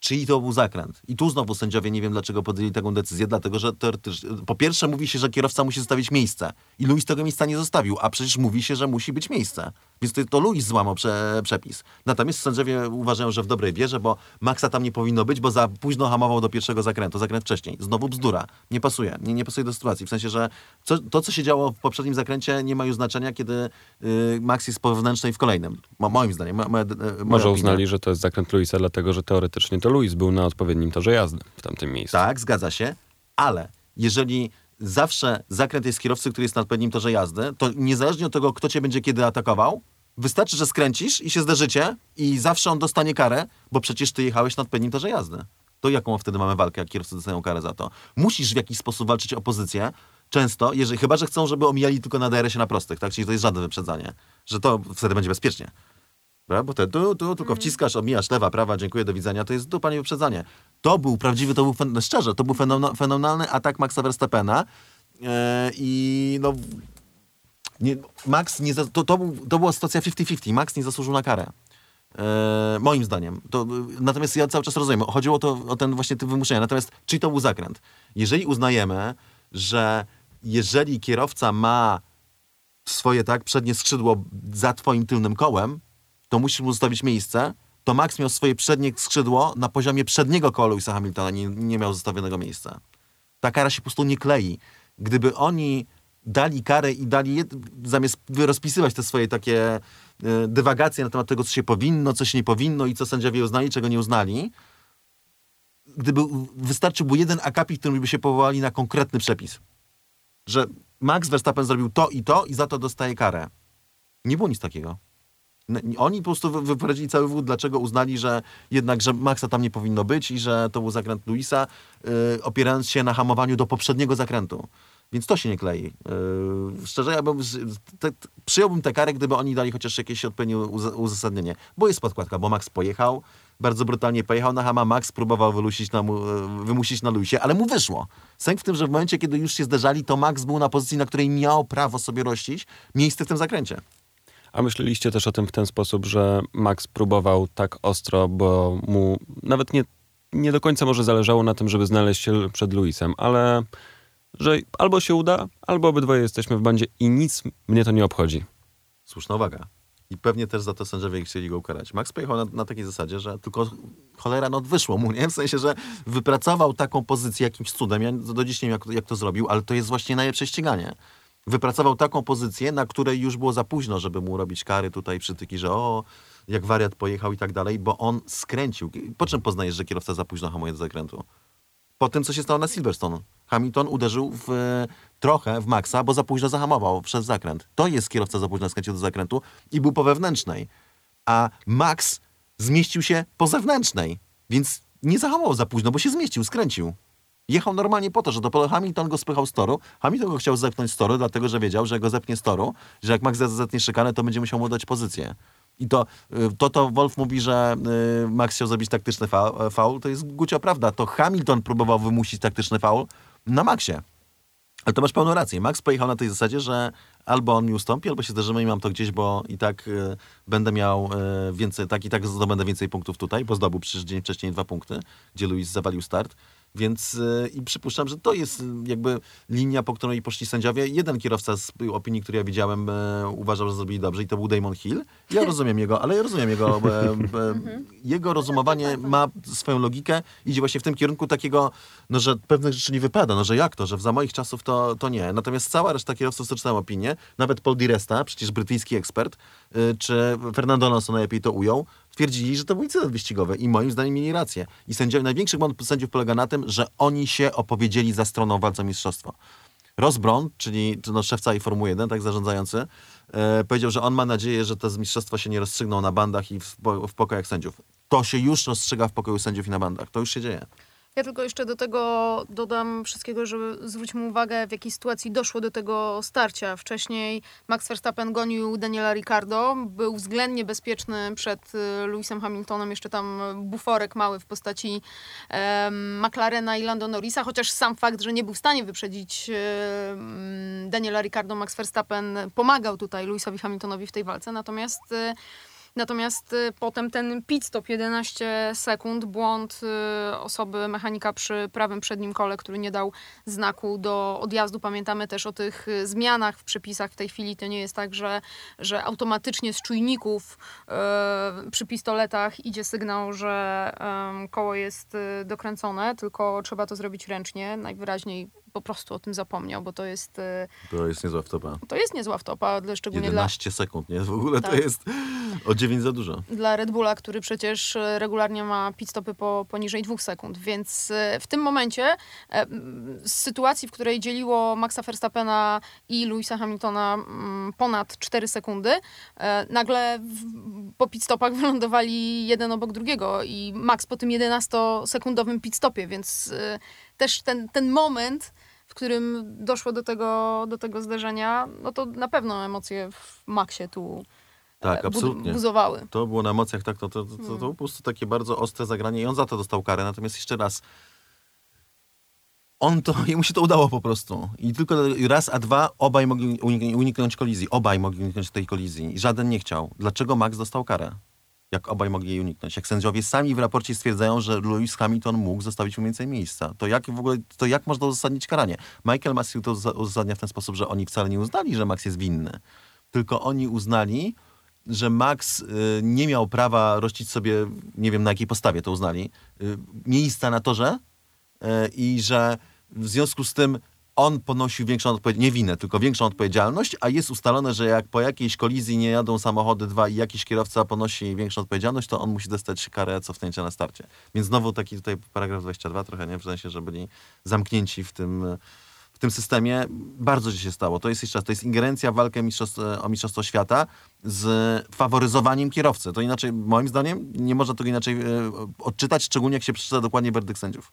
czyj to był zakręt. I tu znowu sędziowie nie wiem, dlaczego podjęli taką decyzję, dlatego że teoretycznie, po pierwsze mówi się, że kierowca musi zostawić miejsce. I Luis tego miejsca nie zostawił, a przecież mówi się, że musi być miejsce. Więc to, Luis złamał prze, przepis. Natomiast sędziowie uważają, że w dobrej wierze, bo Maxa tam nie powinno być, bo za późno hamował do pierwszego zakrętu, zakręt wcześniej. Znowu bzdura. Nie pasuje. Nie, nie pasuje do sytuacji. W sensie, że co, to, co się działo w poprzednim zakręcie, nie ma już znaczenia, kiedy y, Max jest po wewnętrznej w kolejnym. Mo, moim zdaniem. Mo, moja, moja Może opinia. uznali, że to jest zakręt Luisa, dlatego że teoretycznie to Luis był na odpowiednim torze jazdy w tamtym miejscu. Tak, zgadza się, ale jeżeli zawsze zakręt jest kierowcy, który jest na odpowiednim torze jazdy, to niezależnie od tego, kto cię będzie kiedy atakował, wystarczy, że skręcisz i się zderzycie i zawsze on dostanie karę, bo przecież ty jechałeś na odpowiednim torze jazdy. To jaką wtedy mamy walkę, jak kierowcy dostają karę za to? Musisz w jakiś sposób walczyć o pozycję, często, jeżeli, chyba, że chcą, żeby omijali tylko na DRS-ie na prostych, tak? Czyli to jest żadne wyprzedzanie, że to wtedy będzie bezpiecznie. Prawda? Bo te tu, tu, tylko wciskasz, omijasz lewa, prawa, dziękuję, do widzenia, to jest dupa, nie wyprzedzanie. To był prawdziwy, to był, fen- szczerze, to był fenomena- fenomenalny atak Maxa Verstappena e, i no, nie, Max nie, to, to, był, to była sytuacja 50-50, Max nie zasłużył na karę. E, moim zdaniem. To, natomiast ja cały czas rozumiem, chodziło to o ten właśnie typ wymuszenia. Natomiast czy to był zakręt? Jeżeli uznajemy, że jeżeli kierowca ma swoje tak przednie skrzydło za twoim tylnym kołem, to musisz mu zostawić miejsce, to Max miał swoje przednie skrzydło na poziomie przedniego koła Louisa Hamiltona, nie, nie miał zostawionego miejsca. Ta kara się po prostu nie klei. Gdyby oni dali karę i dali, zamiast rozpisywać te swoje takie e, dywagacje na temat tego, co się powinno, co się nie powinno i co sędziowie uznali, czego nie uznali, gdyby wystarczyłby jeden akapit, którym by się powołali na konkretny przepis. Że Max Verstappen zrobił to i to i za to dostaje karę. Nie było nic takiego. Oni po prostu wy- wyprowadzili cały wód, dlaczego uznali, że jednak, że Maxa tam nie powinno być i że to był zakręt Luisa, yy, opierając się na hamowaniu do poprzedniego zakrętu. Więc to się nie klei. Yy, szczerze, ja bym, te, przyjąłbym tę karę, gdyby oni dali chociaż jakieś odpowiednie uz- uzasadnienie. Bo jest podkładka, bo Max pojechał, bardzo brutalnie pojechał na hama, Max próbował wylusić e, wymusić na Luisie, ale mu wyszło. Sęk w tym, że w momencie, kiedy już się zderzali, to Max był na pozycji, na której miał prawo sobie rościć miejsce w tym zakręcie. A myśleliście też o tym w ten sposób, że Max próbował tak ostro, bo mu nawet nie, nie do końca może zależało na tym, żeby znaleźć się przed Luisem, ale że albo się uda, albo obydwoje jesteśmy w bandzie i nic mnie to nie obchodzi. Słuszna uwaga. I pewnie też za to sędziowie chcieli go ukarać. Max pojechał na, na takiej zasadzie, że tylko cholera no wyszło mu, nie? W sensie, że wypracował taką pozycję jakimś cudem. Ja do dziś nie wiem, jak, jak to zrobił, ale to jest właśnie najlepsze ściganie. Wypracował taką pozycję, na której już było za późno, żeby mu robić kary tutaj, przytyki, że o, jak wariat pojechał i tak dalej, bo on skręcił. Po czym poznajesz, że kierowca za późno hamuje do zakrętu? po tym, co się stało na Silverstone. Hamilton uderzył w, e, trochę w Maxa, bo za późno zahamował przez zakręt. To jest kierowca za późno skręcił do zakrętu i był po wewnętrznej. A Max zmieścił się po zewnętrznej, więc nie zahamował za późno, bo się zmieścił, skręcił. Jechał normalnie po to, że to Hamilton go spychał z toru. Hamilton go chciał zepchnąć z toru, dlatego że wiedział, że go zepnie z toru, że jak Max zetnie szykanę, to będzie musiał mu dać pozycję. I to, y, to, to Wolf mówi, że y, Max chciał zrobić taktyczny fa- faul. To jest gucia prawda. To Hamilton próbował wymusić taktyczny faul na Maxie. Ale to masz pełną rację. Max pojechał na tej zasadzie, że albo on mi ustąpi, albo się zderzymy i mam to gdzieś, bo i tak y, będę miał y, więcej, tak i tak zdobędę więcej punktów tutaj, bo zdobył przecież dzień wcześniej dwa punkty, gdzie Luis zawalił start. Więc y, i przypuszczam, że to jest y, jakby linia, po której poszli sędziowie. Jeden kierowca z opinii, który ja widziałem, e, uważał, że zrobili dobrze i to był Damon Hill. Ja rozumiem jego, ale ja rozumiem jego, e, e, jego rozumowanie ma swoją logikę, idzie właśnie w tym kierunku takiego, no, że pewnych rzeczy nie wypada, no, że jak to, że za moich czasów to, to nie. Natomiast cała reszta kierowców, co czytałem opinię, nawet Paul Di Resta, przecież brytyjski ekspert, y, czy Fernando Alonso najlepiej to ujął, twierdzili, że to był incydent wyścigowy i moim zdaniem mieli rację. I sędziowie, największy błąd sędziów polega na tym, że oni się opowiedzieli za stroną walce o mistrzostwo. Ross Brown, czyli no, całej Formuły 1, tak zarządzający, e, powiedział, że on ma nadzieję, że te mistrzostwa się nie rozstrzygną na bandach i w, w pokojach sędziów. To się już rozstrzyga w pokoju sędziów i na bandach. To już się dzieje. Ja tylko jeszcze do tego dodam wszystkiego, żeby zwróćmy uwagę, w jakiej sytuacji doszło do tego starcia. Wcześniej Max Verstappen gonił Daniela Ricciardo, był względnie bezpieczny przed y, Lewisem Hamiltonem, jeszcze tam buforek mały w postaci em, McLarena i Lando Norrisa, chociaż sam fakt, że nie był w stanie wyprzedzić em, Daniela Ricciardo, Max Verstappen pomagał tutaj Lewisowi Hamiltonowi w tej walce, natomiast y, Natomiast y, potem ten pit stop 11 sekund, błąd y, osoby mechanika przy prawym przednim kole, który nie dał znaku do odjazdu. Pamiętamy też o tych y, zmianach w przepisach w tej chwili. To nie jest tak, że, że automatycznie z czujników przy pistoletach idzie sygnał, że koło jest dokręcone, tylko trzeba to zrobić ręcznie. Najwyraźniej po prostu o tym zapomniał, bo to jest, y, To jest niezła wtopa. to jest niezła wtopa, dla- szczególnie dla, 11 sekund, nie? W ogóle to Tak. jest o 9 za dużo. dla Red Bulla, który przecież e, regularnie ma pit stopy po, poniżej dwóch sekund. Więc e, w tym momencie e, z sytuacji, w której dzieliło Maxa Verstappena i Louisa Hamiltona mm, ponad 4 sekundy, e, nagle po pit stopach wylądowali jeden obok drugiego i Max po tym 11-sekundowym pit stopie, więc e, też ten, ten moment w którym doszło do tego, do tego zderzenia, no to na pewno emocje w Maxie tu Tak, e, bud- absolutnie. buzowały. To było na emocjach, tak, to, to, to, to, to po prostu takie bardzo ostre zagranie i on za to dostał karę. Natomiast jeszcze raz, on to, jemu się to udało po prostu. I tylko raz, a dwa, obaj mogli unik- uniknąć kolizji. Obaj mogli uniknąć tej kolizji. I żaden nie chciał. Dlaczego Max dostał karę? Jak obaj mogli jej uniknąć. Jak sędziowie sami w raporcie stwierdzają, że Lewis Hamilton mógł zostawić mu więcej miejsca. To jak w ogóle, to jak można uzasadnić karanie? Michael Massey to uza- uzasadnia w ten sposób, że oni wcale nie uznali, że Max jest winny. Tylko oni uznali, że Max y, nie miał prawa rościć sobie, nie wiem na jakiej podstawie to uznali, y, miejsca na torze y, i że w związku z tym on ponosił większą odpowiedzialność, nie winę, tylko większą odpowiedzialność, a jest ustalone, że jak po jakiejś kolizji nie jadą samochody dwa i jakiś kierowca ponosi większą odpowiedzialność, to on musi dostać karę cofnięcia na starcie. Więc znowu taki tutaj paragraf 22 trochę, nie? W sensie, że byli zamknięci w tym, w tym systemie. Bardzo się stało. To jest jeszcze raz, to jest ingerencja w walkę mistrzostw, o Mistrzostwo Świata z faworyzowaniem kierowcy. To inaczej, moim zdaniem, nie można tego inaczej e, odczytać, szczególnie jak się przeczyta dokładnie werdykt sędziów.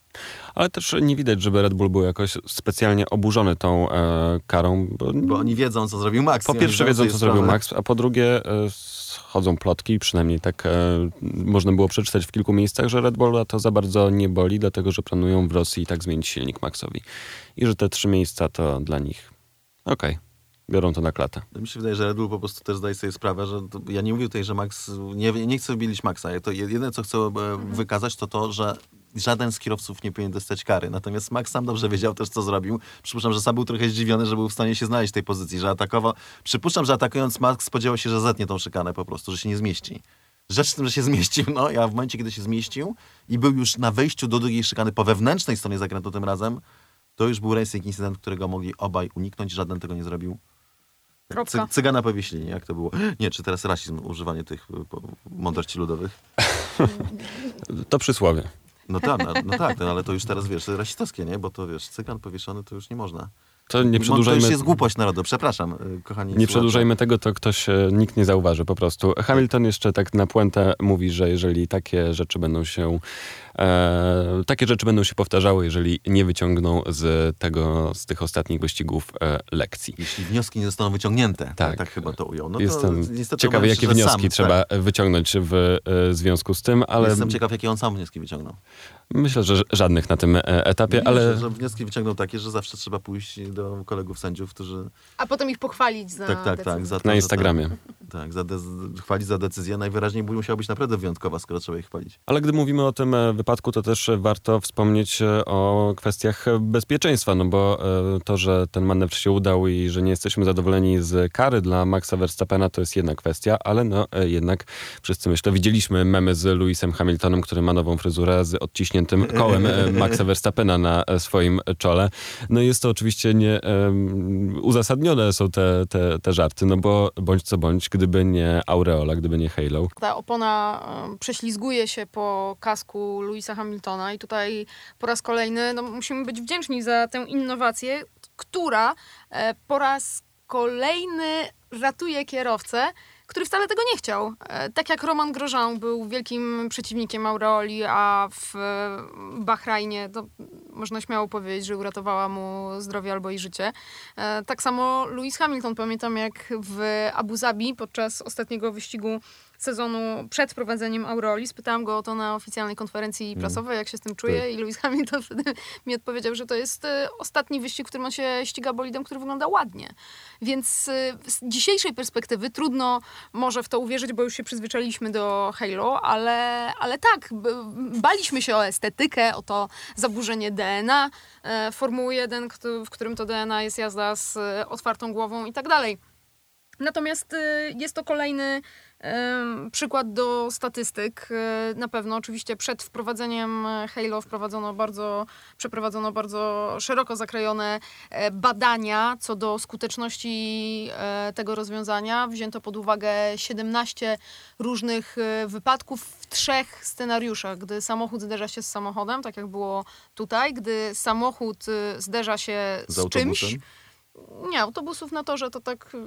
Ale też nie widać, żeby Red Bull był jakoś specjalnie oburzony tą e, karą. Bo, Bo oni wiedzą, co zrobił Max. po pierwsze wiedzą, co zrobił. Max, a po drugie e, chodzą plotki, przynajmniej tak e, można było przeczytać w kilku miejscach, że Red Bulla to za bardzo nie boli, dlatego że planują w Rosji i tak zmienić silnik Maxowi. I że te trzy miejsca to dla nich okej, biorą to na klatę. Mi się wydaje, że Red Bull po prostu też zdaje sobie sprawę, że to, ja nie mówię tutaj, że Max, nie, nie chcę bilić Maxa. Ja To jedyne, co chcę e, wykazać, to to, że żaden z kierowców nie powinien dostać kary. Natomiast Max sam dobrze wiedział też, co zrobił. Przypuszczam, że sam był trochę zdziwiony, że był w stanie się znaleźć w tej pozycji, że atakował. Przypuszczam, że atakując Max spodziewał się, że zetnie tą szykanę po prostu, że się nie zmieści. Rzecz w tym, że się zmieścił, no, ja w momencie, kiedy się zmieścił i był już na wejściu do drugiej szykany po wewnętrznej stronie zakrętu tym razem, to już był racing incydent, którego mogli obaj uniknąć, żaden tego nie zrobił. Kropka. Cy, cygana powiesili, jak to było? Nie, czy teraz rasizm, używanie tych y, mądrości ludowych? To przysłowie. No tak, no, no tak, no, ale to już teraz, wiesz, rasistowskie, nie? Bo to, wiesz, cygan powieszony to już nie można. To nie To przedłużajmy. już jest głupość narodu, przepraszam, y, kochani Nie przedłużajmy tego, to ktoś, e, nikt nie zauważy po prostu. Hamilton jeszcze tak na puentę mówi, że jeżeli takie rzeczy będą się, e, takie rzeczy będą się powtarzały, jeżeli nie wyciągną z tego, z tych ostatnich wyścigów e, lekcji. Jeśli wnioski nie zostaną wyciągnięte, tak, Tak. chyba to ujął. No Jestem to ciekawy, jakie wnioski sam, trzeba Tak. wyciągnąć w e, związku z tym, ale Jestem ciekaw, jakie on sam wnioski wyciągnął. Myślę, że żadnych na tym e, etapie, Widzę, ale że wnioski wyciągnął takie, że zawsze trzeba pójść do kolegów sędziów, którzy... A potem ich pochwalić za Tak, tak, tak. Za to, na że Instagramie. Tak, tak za chwalić za decyzję. Najwyraźniej musiała być naprawdę wyjątkowa, skoro trzeba ich chwalić. Ale gdy mówimy o tym e, wypadku, to też warto wspomnieć e, o kwestiach e, bezpieczeństwa, no bo to, że ten manewr się udał i że nie jesteśmy zadowoleni z kary dla Maxa Verstappena, to jest jedna kwestia, ale no jednak wszyscy myślę, widzieliśmy memy z Lewisem Hamiltonem, który ma nową fryzurę z odciśniętym kołem Maxa Verstappena na swoim czole. No jest to oczywiście nie em, uzasadnione są te, te, te żarty, no bo bądź co bądź, gdyby nie Aureola, gdyby nie Halo, Ta opona prześlizguje się po kasku Louisa Hamiltona i tutaj po raz kolejny no, musimy być wdzięczni za tę innowację, która e, po raz kolejny ratuje kierowcę, który wcale tego nie chciał. E, Tak jak Roman Grosjean był wielkim przeciwnikiem Aureoli, a w e, Bahrajnie to można śmiało powiedzieć, że uratowała mu zdrowie albo i życie. E, Tak samo Lewis Hamilton, pamiętam jak w Abu Zabi podczas ostatniego wyścigu sezonu przed wprowadzeniem Aureoli. Spytałam go o to na oficjalnej konferencji prasowej, jak się z tym czuje i Lewis Hamilton wtedy mi odpowiedział, że to jest e, ostatni wyścig, w którym on się ściga bolidem, który wygląda ładnie. Więc e, z dzisiejszej perspektywy trudno może w to uwierzyć, bo już się przyzwyczailiśmy do Halo, ale, ale tak, baliśmy się o estetykę, o to zaburzenie DNA e, Formuły 1, kto- w którym to DNA jest jazda z otwartą głową i tak dalej. Natomiast jest to kolejny przykład do statystyk. Y, Na pewno oczywiście przed wprowadzeniem e, Halo wprowadzono bardzo, przeprowadzono bardzo szeroko zakrojone e, badania co do skuteczności e, tego rozwiązania. Wzięto pod uwagę 17 różnych e, wypadków w trzech scenariuszach. Gdy samochód zderza się z samochodem, tak jak było tutaj, gdy samochód zderza się z, Z czymś, autobusem. Nie, autobusów na torze to tak y,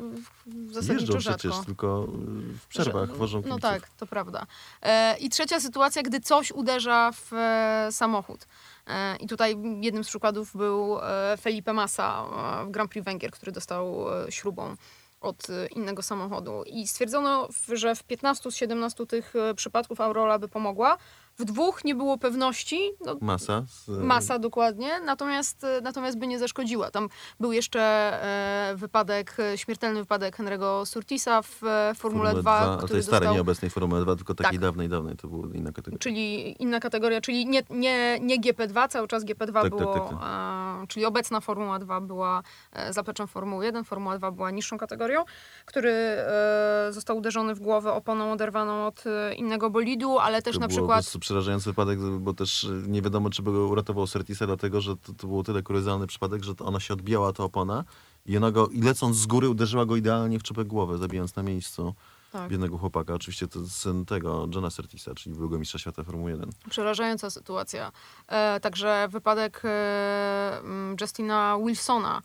w- zasadniczo Jeżdżą rzadko. przecież, tylko y, w przerwach wożą No kibiców. tak, to prawda. E, I trzecia sytuacja, gdy coś uderza w e, samochód. E, I tutaj jednym z przykładów był Felipe Massa w Grand Prix Węgier, który dostał śrubą od innego samochodu. I stwierdzono, że w 15 z 17 tych przypadków Aurola by pomogła. W dwóch nie było pewności, no, Masa. Z, Masa dokładnie, natomiast, natomiast by nie zaszkodziła. Tam był jeszcze e, wypadek, śmiertelny wypadek Henry'ego Surtisa w e, Formule 2, a który to jest starej, dostał, nieobecnej Formuły 2, tylko takiej Tak. dawnej, dawnej, to była inna kategoria. czyli inna kategoria, czyli nie, nie, nie GP2, cały czas GP2 Tak, tak, było, tak, tak. E, czyli obecna Formuła 2 była e, zapleczem Formuły 1, Formuła 2 była niższą kategorią, który e, został uderzony w głowę oponą oderwaną od e, innego bolidu, ale też to na przykład przerażający wypadek, bo też y, nie wiadomo, czy by go uratował Surtisa, dlatego że to, to był tyle kuriozalny przypadek, że ona się odbijała, ta opona i ona go, i lecąc z góry, uderzyła go idealnie w czubek głowy, zabijając na miejscu tak. biednego chłopaka. Oczywiście to syn tego, Johna Surtisa, czyli byłego mistrza świata Formuły 1. Przerażająca sytuacja. E, także wypadek e, mm, Justina Wilsona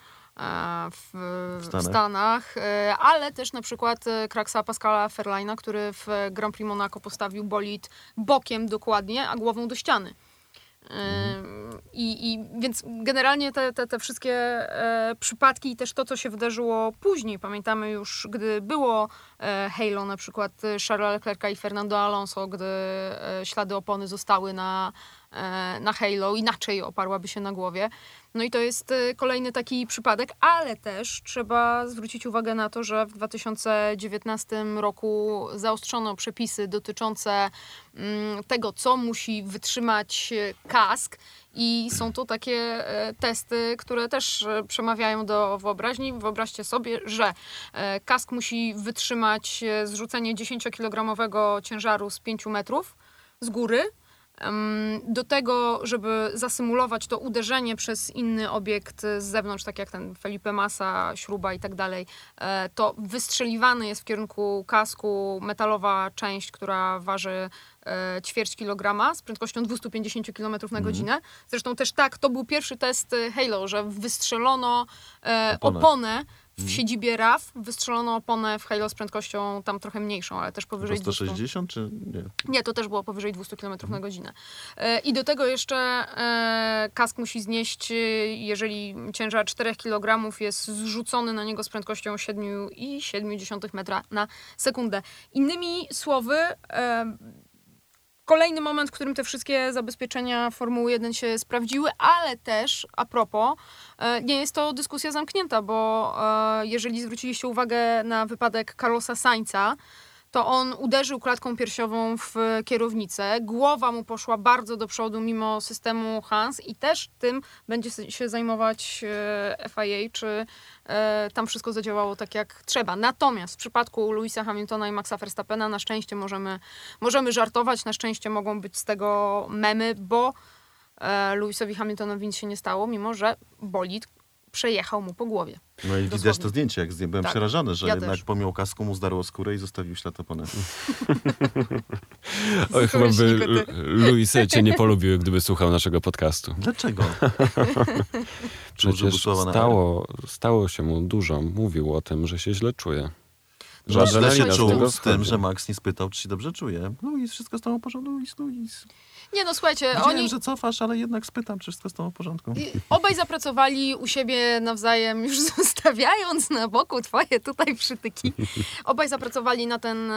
w, w Stanach. Stanach, e, ale też na przykład e, Kraksa Pascala Ferlina, który w Grand Prix Monaco postawił bolid bokiem dokładnie, a głową do ściany. E, I, I więc generalnie te, te, te wszystkie e, przypadki i też to, co się wydarzyło później, pamiętamy już, gdy było e, Halo, na przykład Charlesa Leclerca i Fernando Alonso, gdy e, ślady opony zostały na, na Halo, inaczej oparłaby się na głowie. No i to jest e, kolejny taki przypadek, ale też trzeba zwrócić uwagę na to, że w 2019 roku zaostrzono przepisy dotyczące mm, tego, co musi wytrzymać e, kask i są to takie e, testy, które też e, przemawiają do wyobraźni. Wyobraźcie sobie, że e, kask musi wytrzymać e, zrzucenie 10-kilogramowego ciężaru z 5 metrów z góry. Do tego, żeby zasymulować to uderzenie przez inny obiekt z zewnątrz, tak jak ten Felipe Massa, śruba i tak dalej, e, to wystrzeliwany jest w kierunku kasku metalowa część, która waży e, ćwierć kilograma z prędkością 250 km Mhm. na godzinę. Zresztą też tak, to był pierwszy test e, Halo, że wystrzelono Oponę. oponę w Mhm. siedzibie RAF, wystrzelono oponę w Halo z prędkością tam trochę mniejszą, ale też powyżej Chyba 200. 160 czy nie? Nie, to też było powyżej 200 km Mhm. na godzinę. E, I do tego jeszcze e, kask musi znieść, e, jeżeli ciężar 4 kg jest zrzucony na niego z prędkością 7,7 metra na sekundę. Innymi słowy, kolejny moment, w którym te wszystkie zabezpieczenia Formuły 1 się sprawdziły, ale też, a propos, e, nie jest to dyskusja zamknięta, bo e, jeżeli zwróciliście uwagę na wypadek Carlosa Sainza, to on uderzył klatką piersiową w kierownicę. Głowa mu poszła bardzo do przodu mimo systemu Hans i też tym będzie się zajmować e, FIA, czy e, tam wszystko zadziałało tak jak trzeba. Natomiast w przypadku Louisa Hamiltona i Maxa Verstappena na szczęście możemy, możemy żartować, na szczęście mogą być z tego memy, bo e, Louisowi Hamiltonowi nic się nie stało, mimo że bolid przejechał mu po głowie. No i widać Dosłownie. to zdjęcie, jak zdję- byłem Tak. przerażony, że Ja jednak też. pomimo kasku mu zdarło skórę i zostawił ślad opony. Oj, chyba by. Louis cię nie polubił, gdyby słuchał naszego podcastu. Dlaczego? Przecież stało, stało się mu dużo. Mówił o tym, że się źle czuje. Że No, Źle się z czuł z tym, że Max nie spytał, czy się dobrze czuje. Luis, wszystko z tobą w porządku? Luis, Luis. Nie no, słuchajcie, Widziałem, oni... że cofasz, ale jednak spytam, czy wszystko z tobą w porządku. I Obaj zapracowali u siebie nawzajem, już zostawiając na boku twoje tutaj przytyki. Obaj zapracowali na, ten,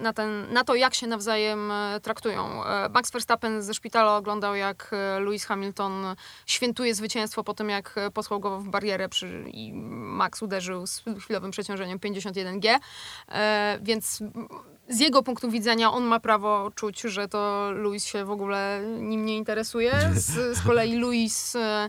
na, ten, na to, jak się nawzajem e, traktują. E, Max Verstappen ze szpitala oglądał, jak e, Lewis Hamilton świętuje zwycięstwo po tym, jak posłał go w barierę przy, i Max uderzył z chwilowym przeciążeniem 51G. E, Więc z jego punktu widzenia on ma prawo czuć, że to Luis się w ogóle nim nie interesuje. Z, z kolei Luis, e,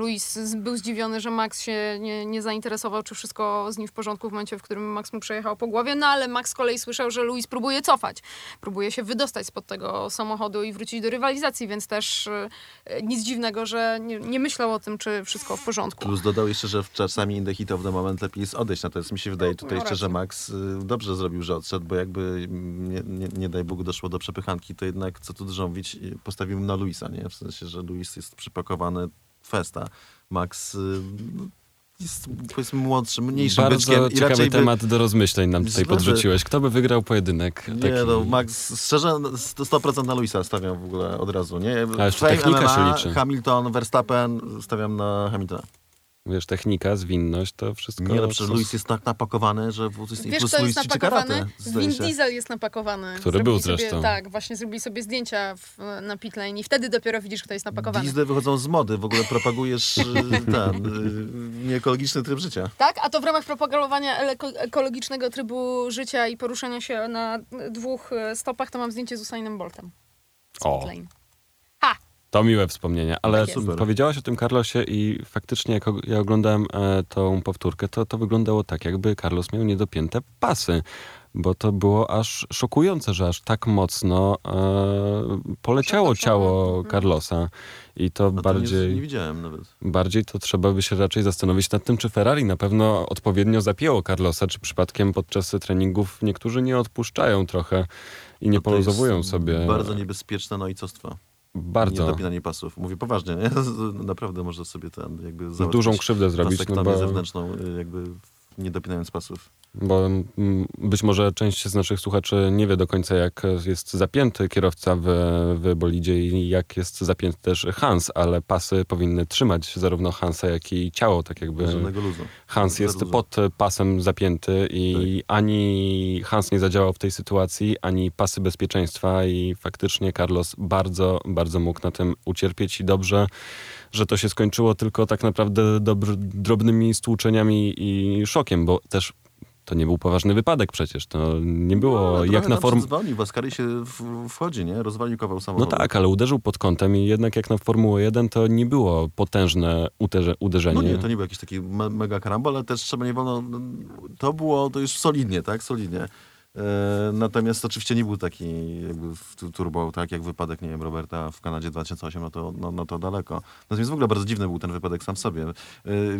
Luis był zdziwiony, że Max się nie, nie zainteresował, czy wszystko z nim w porządku w momencie, w którym Max mu przejechał po głowie. No ale Max z kolei słyszał, że Luis próbuje cofać. Próbuje się wydostać spod tego samochodu i wrócić do rywalizacji, więc też e, nic dziwnego, że nie, nie myślał o tym, czy wszystko w porządku. Plus dodał jeszcze, że czasami in the heat of the moment lepiej jest odejść. Natomiast mi się wydaje tutaj No, jeszcze, że. Max y, dobrze zrobił, że odszedł, bo jakby nie, nie, nie daj Bóg doszło do przepychanki, to jednak, co tu dużo mówić, y, postawił na Luisa, nie? W sensie, że Luis jest przypakowany festa. Max y, no, jest powiedzmy młodszym, mniejszym Bardzo byczkiem i ciekawy by... temat do rozmyśleń nam tutaj że- podrzuciłeś. Kto by wygrał pojedynek? Nie, taki... no, Max, szczerze, 100% na Luisa stawiam w ogóle od razu, nie? A jeszcze Fame technika się MMA, liczy. Hamilton, Verstappen, stawiam na Hamiltona. Wiesz, technika, zwinność, to wszystko... Nie, no przecież są- Luis jest tak napakowany, że w- jest Wiesz, plus kto Luis jest napakowany? się. Diesel jest napakowany. Który Zrobili był sobie, zresztą. Tak, właśnie zrobili sobie zdjęcia w, na pit lane i wtedy dopiero widzisz, kto jest napakowany. Diesle wychodzą z mody, w ogóle propagujesz y, ten y, nieekologiczny tryb życia. Tak, a to w ramach propagowania ekologicznego trybu życia i poruszania się na dwóch e, stopach, to mam zdjęcie z Usainem Boltem. Z O. pit lane. To miłe wspomnienia, ale Tak powiedziałaś o tym Carlosie i faktycznie jak ja oglądałem e, tą powtórkę, to, to wyglądało tak, jakby Carlos miał niedopięte pasy, bo to było aż szokujące, że aż tak mocno e, poleciało ciało Mhm. Carlosa i to to bardziej... nie, nie widziałem nawet. Bardziej to trzeba by się raczej zastanowić nad tym, czy Ferrari na pewno odpowiednio zapięło Carlosa, czy przypadkiem podczas treningów niektórzy nie odpuszczają trochę i nie No poluzowują sobie. Bardzo niebezpieczne nojcostwo. Bardzo. Niedopinanie pasów. Mówię poważnie, nie? Naprawdę można sobie ten jakby Dużą krzywdę zrobić, no bo, zewnętrzną, y, jakby nie dopinając pasów. bo mm, być może część z naszych słuchaczy nie wie do końca, jak jest zapięty kierowca w, w bolidzie i jak jest zapięty też Hans, ale pasy powinny trzymać zarówno Hansa, jak i ciało, tak jakby. Hans jest pod pasem zapięty i ani Hans nie zadziałał w tej sytuacji, ani pasy bezpieczeństwa i faktycznie Carlos bardzo, bardzo mógł na tym ucierpieć i dobrze, że to się skończyło tylko tak naprawdę dobr, drobnymi stłuczeniami i szokiem, bo też to nie był poważny wypadek przecież, to nie było No, jak na tam form... Zwolnił, w Askari się w, wchodzi, nie? Rozwalił kawał No samochodu. tak, ale uderzył pod kątem i jednak jak na Formułę 1 to nie było potężne uderze, uderzenie. No nie, to nie był jakiś taki me mega karambol, ale też trzeba nie wolno... no, To było to już solidnie, tak? Solidnie. E, natomiast oczywiście nie był taki jakby turbo, tak jak wypadek, nie wiem, Roberta w Kanadzie 2008, no to, no, no to daleko. Natomiast w ogóle bardzo dziwny był ten wypadek sam w sobie. E,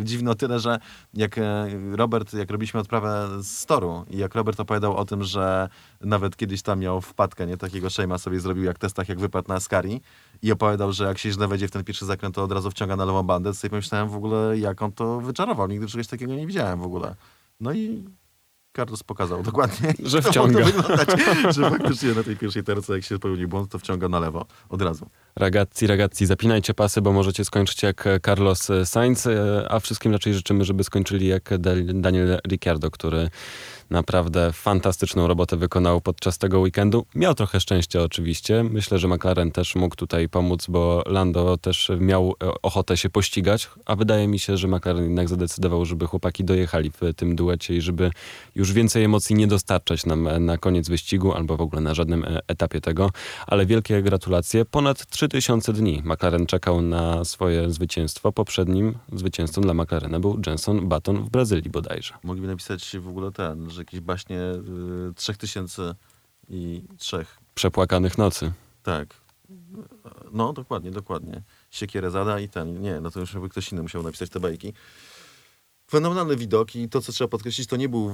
dziwny o tyle, że jak e, Robert, jak robiliśmy odprawę z toru i jak Robert opowiadał o tym, że nawet kiedyś tam miał wpadkę, nie, takiego szejma sobie zrobił jak testach, jak wypadł na Askari i opowiadał, że jak się źle wejdzie w ten pierwszy zakręt, to od razu wciąga na lewą bandę, sobie pomyślałem w ogóle, jak on to wyczarował. Nigdy czegoś takiego nie widziałem w ogóle. No i Carlos pokazał dokładnie, Że wciąga. wyglądać, że faktycznie na tej pierwszej terce, jak się popełni błąd, to wciąga na lewo od razu. Ragazzi, ragazzi, zapinajcie pasy, bo możecie skończyć jak Carlos Sainz, e, a wszystkim raczej życzymy, żeby skończyli jak Daniel Ricciardo, który naprawdę fantastyczną robotę wykonał podczas tego weekendu. Miał trochę szczęścia oczywiście. Myślę, że McLaren też mógł tutaj pomóc, bo Lando też miał e, ochotę się pościgać, a wydaje mi się, że McLaren jednak zadecydował, żeby chłopaki dojechali w tym duecie i żeby już więcej emocji nie dostarczać nam na koniec wyścigu albo w ogóle na żadnym e, etapie tego. Ale wielkie gratulacje. Ponad 3000 dni McLaren czekał na swoje zwycięstwo. Poprzednim zwycięzcą dla McLarena był Jenson Button w Brazylii bodajże. Mogliby napisać w ogóle ten, że jakieś baśnie y, trzech tysięcy i trzech. Przepłakanych nocy. Tak. No, dokładnie, dokładnie. Siekierę zada i ten. Nie, no to już jakby ktoś inny musiał napisać te bajki. Fenomenalne widoki. To, co trzeba podkreślić, to nie był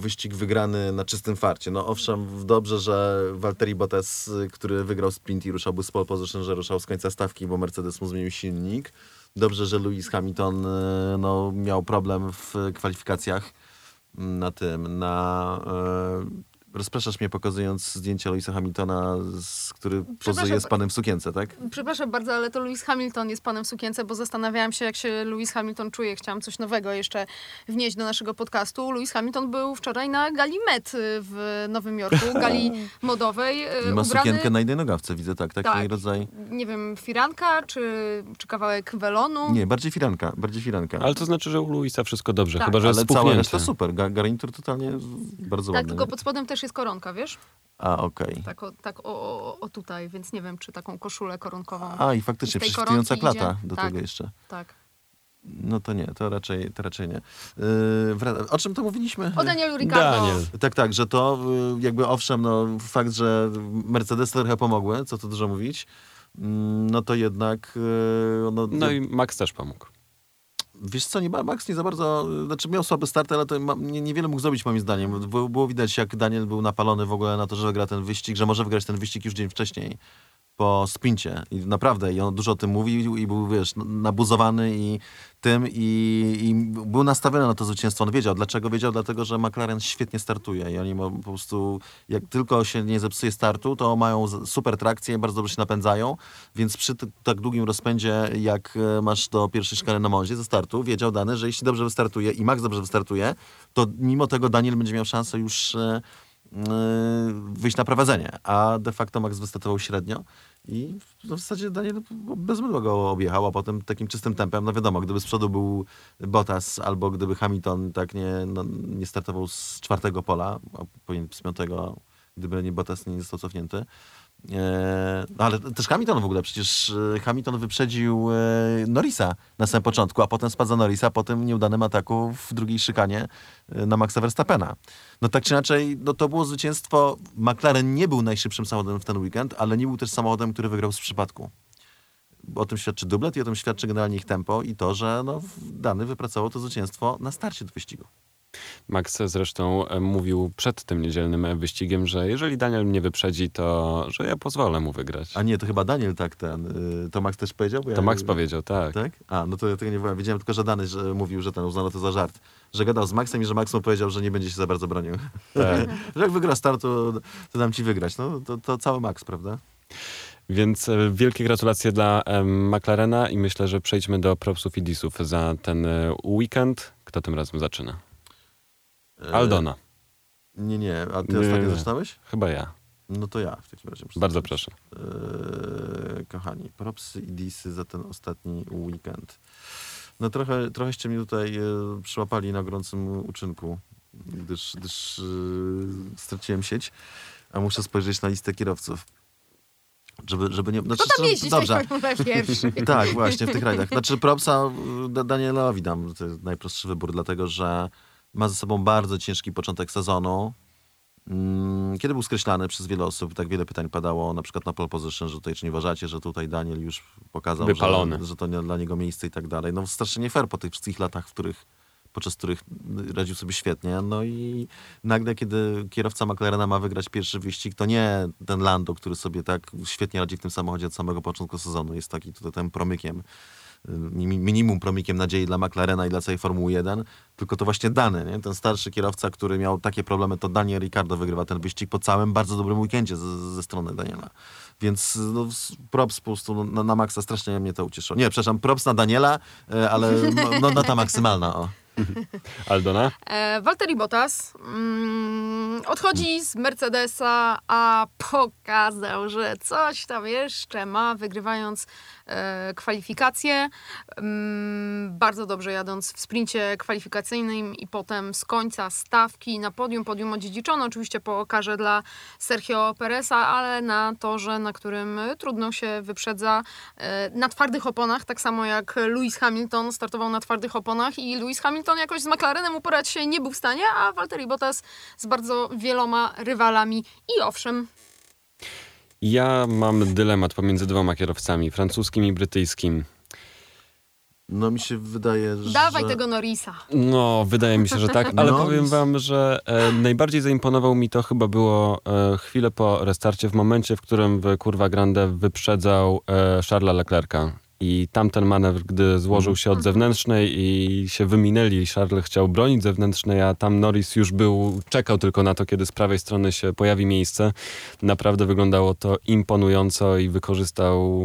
wyścig wygrany na czystym farcie. No owszem, dobrze, że Valtteri Bottas, który wygrał sprint i ruszałby z pole position, że ruszał z końca stawki, bo Mercedes mu zmienił silnik. Dobrze, że Lewis Hamilton y, no, miał problem w kwalifikacjach na tym, na... Rozpraszasz mnie pokazując zdjęcie Lewisa Hamiltona, z, który pozuje z panem w sukience, tak? Przepraszam bardzo, ale to Lewis Hamilton jest panem w sukience, bo zastanawiałam się, jak się Lewis Hamilton czuje. Chciałam coś nowego jeszcze wnieść do naszego podcastu. Lewis Hamilton był wczoraj na gali Met y, w Nowym Jorku, gali modowej. y, I ma ubrany, sukienkę na jednej nogawce, widzę, tak? Taki Tak. rodzaj... nie wiem, firanka czy, czy kawałek welonu. Nie, bardziej firanka, bardziej firanka. Ale to znaczy, że u Luisa wszystko dobrze, Tak. chyba że Ale jest cała spuchnięty. reszta super. Ga- Garnitur totalnie bardzo Tak, ładny. tylko pod spodem też jest koronka, wiesz? A, okej. Tak, o, tak o, o, o tutaj, więc nie wiem, czy taką koszulę koronkową. A, i faktycznie, prześwitująca klata idzie. do Tak. tego jeszcze. Tak. No to nie, to raczej, to raczej nie. Yy, o czym to mówiliśmy? O Danielu Ricardo. Daniel. Tak, tak, że to y, jakby owszem, no fakt, że Mercedes trochę pomogły, co tu dużo mówić, mm, no to jednak y, no, No i Max też pomógł. Wiesz co, nie, Max nie za bardzo, znaczy miał słaby start, ale to ma, nie, niewiele mógł zrobić moim zdaniem. Było, było widać, jak Daniel był napalony w ogóle na to, że wygra ten wyścig, że może wygrać ten wyścig już dzień wcześniej po spincie. I naprawdę, i on dużo o tym mówił i był, wiesz, nabuzowany i tym i, i był nastawiony na to zwycięstwo. On wiedział. Dlaczego wiedział? Dlatego, że McLaren świetnie startuje i oni po prostu, jak tylko się nie zepsuje startu, to mają super trakcję, bardzo dobrze się napędzają, więc przy tak długim rozpędzie, jak e, masz do pierwszej szkary na Monzie ze startu, wiedział Dany, że jeśli dobrze wystartuje i Max dobrze wystartuje, to mimo tego Daniel będzie miał szansę już e, e, wyjść na prowadzenie, a de facto Max wystartował średnio i w zasadzie Daniel bez mydła go objechał, a potem takim czystym tempem, no wiadomo, gdyby z przodu był Bottas albo gdyby Hamilton tak nie, no, nie startował z czwartego pola, a powinien z piątego, gdyby nie Bottas nie został cofnięty. E, no ale też Hamilton w ogóle, przecież e, Hamilton wyprzedził e, Norrisa na samym początku, a potem spadł za Norrisa po tym nieudanym ataku w drugiej szykanie na Maxa Verstappena. No tak czy inaczej, no to było zwycięstwo. McLaren nie był najszybszym samochodem w ten weekend, ale nie był też samochodem, który wygrał z przypadku. O tym świadczy dublet i o tym świadczy generalnie ich tempo i to, że no, Dany wypracował to zwycięstwo na starcie do wyścigu. Max zresztą e, mówił przed tym niedzielnym e, wyścigiem, że jeżeli Daniel mnie wyprzedzi, to że ja pozwolę mu wygrać. A nie, to chyba Daniel tak ten, y, to Max też powiedział? Bo To ja- Max powiedział, tak. Tak? A, no to ja tego nie wiem. Wiedziałem tylko, że Dany że mówił, że ten uznano to za żart. Że gadał z Maxem i że Max mu powiedział, że nie będzie się za bardzo bronił. Tak. że jak wygra start, to, to dam ci wygrać. No to, to cały Max, prawda? Więc e, wielkie gratulacje dla McLarena i myślę, że przejdźmy do propsów i disów za ten weekend. Kto tym razem zaczyna? E, Aldona. Nie, nie. A ty Nie, ostatnio nie. zaczynałeś? Chyba ja. No to ja w takim razie. muszę Bardzo zacząć. proszę. Eee, kochani, propsy i disy za ten ostatni weekend. No trochę, trochęście mnie tutaj e, przyłapali na gorącym uczynku, gdyż, gdyż e, straciłem sieć, a muszę spojrzeć na listę kierowców. Żeby, żeby nie... Kto Znaczy, tam że- jeździ dobrze. Pierwszy? Tak, właśnie, w tych rajdach. Znaczy propsa y, Da- Danielowi dam, to jest najprostszy wybór, dlatego że ma ze sobą bardzo ciężki początek sezonu. Mm, Kiedy był skreślany przez wiele osób, tak wiele pytań padało, na przykład na pole position, że tutaj czy nie uważacie, że tutaj Daniel już pokazał, Wypalony. że, że to nie dla niego miejsce i tak dalej. No strasznie nie fair po tych wszystkich latach, w których podczas których radził sobie świetnie. No i nagle, kiedy kierowca McLarena ma wygrać pierwszy wyścig, to nie ten Lando, który sobie tak świetnie radzi w tym samochodzie od samego początku sezonu, jest taki tutaj tym promykiem, minimum promykiem nadziei dla McLarena i dla całej Formuły 1, tylko to właśnie Dany, nie? ten starszy kierowca, który miał takie problemy, to Daniel Ricciardo wygrywa ten wyścig po całym bardzo dobrym weekendzie ze, ze strony Daniela. Więc no, props po prostu na, na maksa, strasznie mnie to ucieszyło. Nie, przepraszam, props na Daniela, e, ale no, no, nota maksymalna, o. Aldona? E, Valtteri Bottas mm, odchodzi z Mercedesa, a pokazał, że coś tam jeszcze ma, wygrywając kwalifikacje. Mm, bardzo dobrze jadąc w sprincie kwalifikacyjnym i potem z końca stawki na podium. Podium odziedziczono oczywiście po karze dla Sergio Pereza, ale na torze, na którym e, trudno się wyprzedza e, na twardych oponach, tak samo jak Lewis Hamilton startował na twardych oponach i Lewis Hamilton jakoś z McLarenem uporać się nie był w stanie, a Valtteri Bottas z bardzo wieloma rywalami i owszem, Ja mam dylemat pomiędzy dwoma kierowcami, francuskim i brytyjskim. No mi się wydaje, że... dawaj tego Norrisa. No, wydaje mi się, że tak, ale powiem wam, że e, najbardziej zaimponował mi to chyba było e, chwilę po restarcie, w momencie, w którym w Kurwa Grande wyprzedzał e, Charlesa Leclerca. I tamten manewr, gdy złożył się od zewnętrznej i się wyminęli, Charles chciał bronić zewnętrznej, a tam Norris już był, czekał tylko na to, kiedy z prawej strony się pojawi miejsce. Naprawdę wyglądało to imponująco i wykorzystał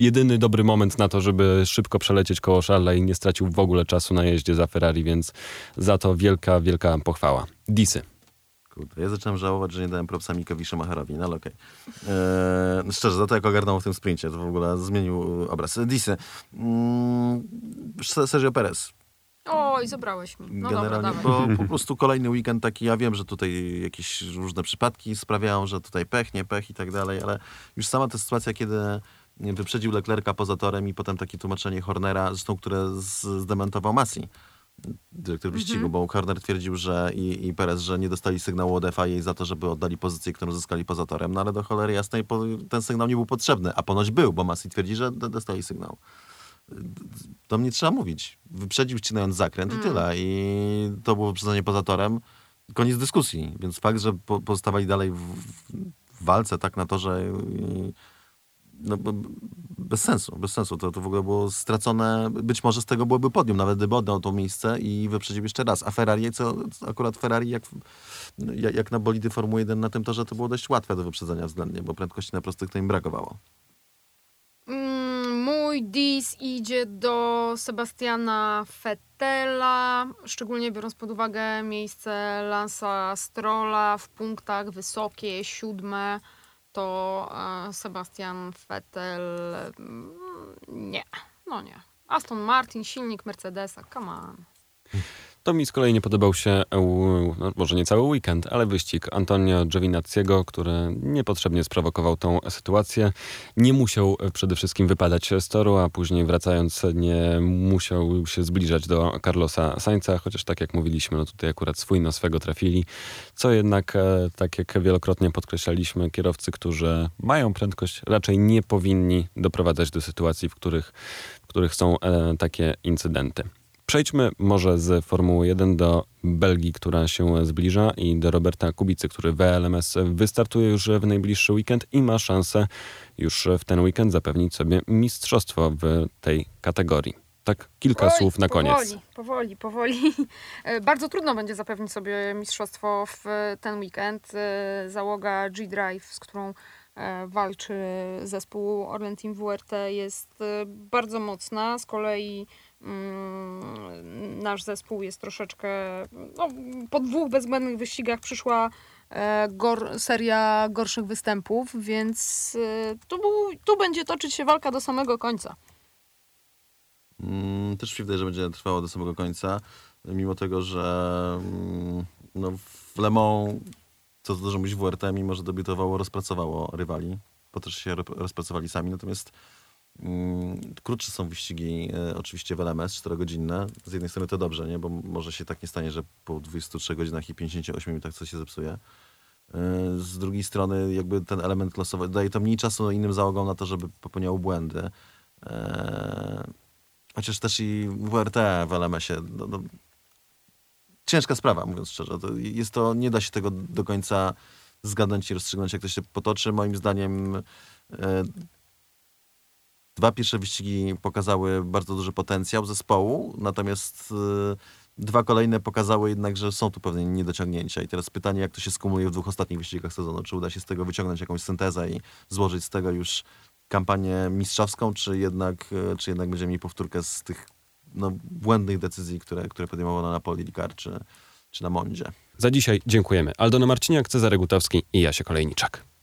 jedyny dobry moment na to, żeby szybko przelecieć koło Charlesa i nie stracił w ogóle czasu na jeździe za Ferrari, więc za to wielka, wielka pochwała. Disy. Kurde, ja zacząłem żałować, że nie dałem propsa Mikowi Schumacherowi, no ale okej. Eee, szczerze, za to jak ogarnął w tym sprincie, to w ogóle zmienił e, obraz. Disy. Mm, Se- Sergio Perez. Oj, zabrałeś mi. No dobra, Generalnie, dawaj. bo po prostu kolejny weekend taki, ja wiem, że tutaj jakieś różne przypadki sprawiają, że tutaj pech, nie pech i tak dalej, ale już sama ta sytuacja, kiedy wyprzedził Leclerca poza torem i potem takie tłumaczenie Hornera, zresztą które zdementował Masi, dyrektor wyścigu, bo Horner twierdził, że i, i Perez, że nie dostali sygnału od FIA za to, żeby oddali pozycję, którą zyskali poza torem, no ale do cholery jasnej po, ten sygnał nie był potrzebny, a ponoć był, bo Masi twierdzi, że dostali sygnał. To mnie trzeba mówić. Wyprzedził ścinając zakręt i tyle. I to było wyprzedzenie poza torem. Koniec dyskusji. Więc fakt, że po, pozostawali dalej w, w walce tak na torze i, no, bez sensu, bez sensu. To, to w ogóle było stracone, być może z tego byłoby podium, nawet gdyby oddał to miejsce i wyprzedził jeszcze raz. A Ferrari, co akurat Ferrari, jak, jak, na bolidy Formuły 1 na tym torze, to było dość łatwe do wyprzedzenia względnie, bo prędkości na prostych to im brakowało. Mm, Mój dis idzie do Sebastiana Fettela, szczególnie biorąc pod uwagę miejsce Lansa Strolla w punktach wysokie, siódme, to Sebastian Vettel mm, nie, no nie. Aston Martin, silnik Mercedesa, come on. To mi z kolei nie podobał się, e, no, może nie cały weekend, ale wyścig Antonio Giovinazziego, który niepotrzebnie sprowokował tą sytuację. Nie musiał e, przede wszystkim wypadać z toru, a później wracając nie musiał się zbliżać do Carlosa Sainza, chociaż tak jak mówiliśmy, no tutaj akurat swój na swego trafili. Co jednak, e, tak jak wielokrotnie podkreślaliśmy, kierowcy, którzy mają prędkość, raczej nie powinni doprowadzać do sytuacji, w których, w których są takie incydenty. Przejdźmy może z Formuły 1 do Belgii, która się zbliża i do Roberta Kubicy, który w LMS wystartuje już w najbliższy weekend i ma szansę już w ten weekend zapewnić sobie mistrzostwo w tej kategorii. Tak, kilka Oj, słów na koniec. Powoli, powoli, powoli. E, Bardzo trudno będzie zapewnić sobie mistrzostwo w ten weekend. E, Załoga G-Drive, z którą e, walczy zespół Orlen Team WRT jest e, bardzo mocna. Z kolei nasz zespół jest troszeczkę... No, po dwóch bezbędnych wyścigach przyszła e, gor, seria gorszych występów, więc e, tu, tu będzie toczyć się walka do samego końca. Mm, też się wydaje, że będzie trwało do samego końca, mimo tego, że mm, no, w Le Mans, co dużo mówić, WRT, mimo że debiutowało, rozpracowało rywali, bo też się rozpracowali sami, natomiast Mm, Krótsze są wyścigi e, oczywiście w LMS, 4-godzinne. Z jednej strony to dobrze, nie? bo może się tak nie stanie, że po 23 godzinach i 58 minutach coś się zepsuje. E, Z drugiej strony jakby ten element losowy daje to mniej czasu innym załogom na to, żeby popełniały błędy. E, Chociaż też i WRT w LMS-ie, no, no, ciężka sprawa, mówiąc szczerze. To jest to, nie da się tego do końca zgadnąć i rozstrzygnąć, jak to się potoczy. Moim zdaniem dwa pierwsze wyścigi pokazały bardzo duży potencjał zespołu, natomiast e, dwa kolejne pokazały jednak, że są tu pewne niedociągnięcia. I teraz pytanie, jak to się skumuluje w dwóch ostatnich wyścigach sezonu. Czy uda się z tego wyciągnąć jakąś syntezę i złożyć z tego już kampanię mistrzowską, czy jednak, e, czy jednak będziemy mieli powtórkę z tych no, błędnych decyzji, które, które podejmowano na Poli czy, czy na Mondzie. Za dzisiaj dziękujemy. Aldona Marciniak, Cezary Gutowski i Jasie Kolejniczak.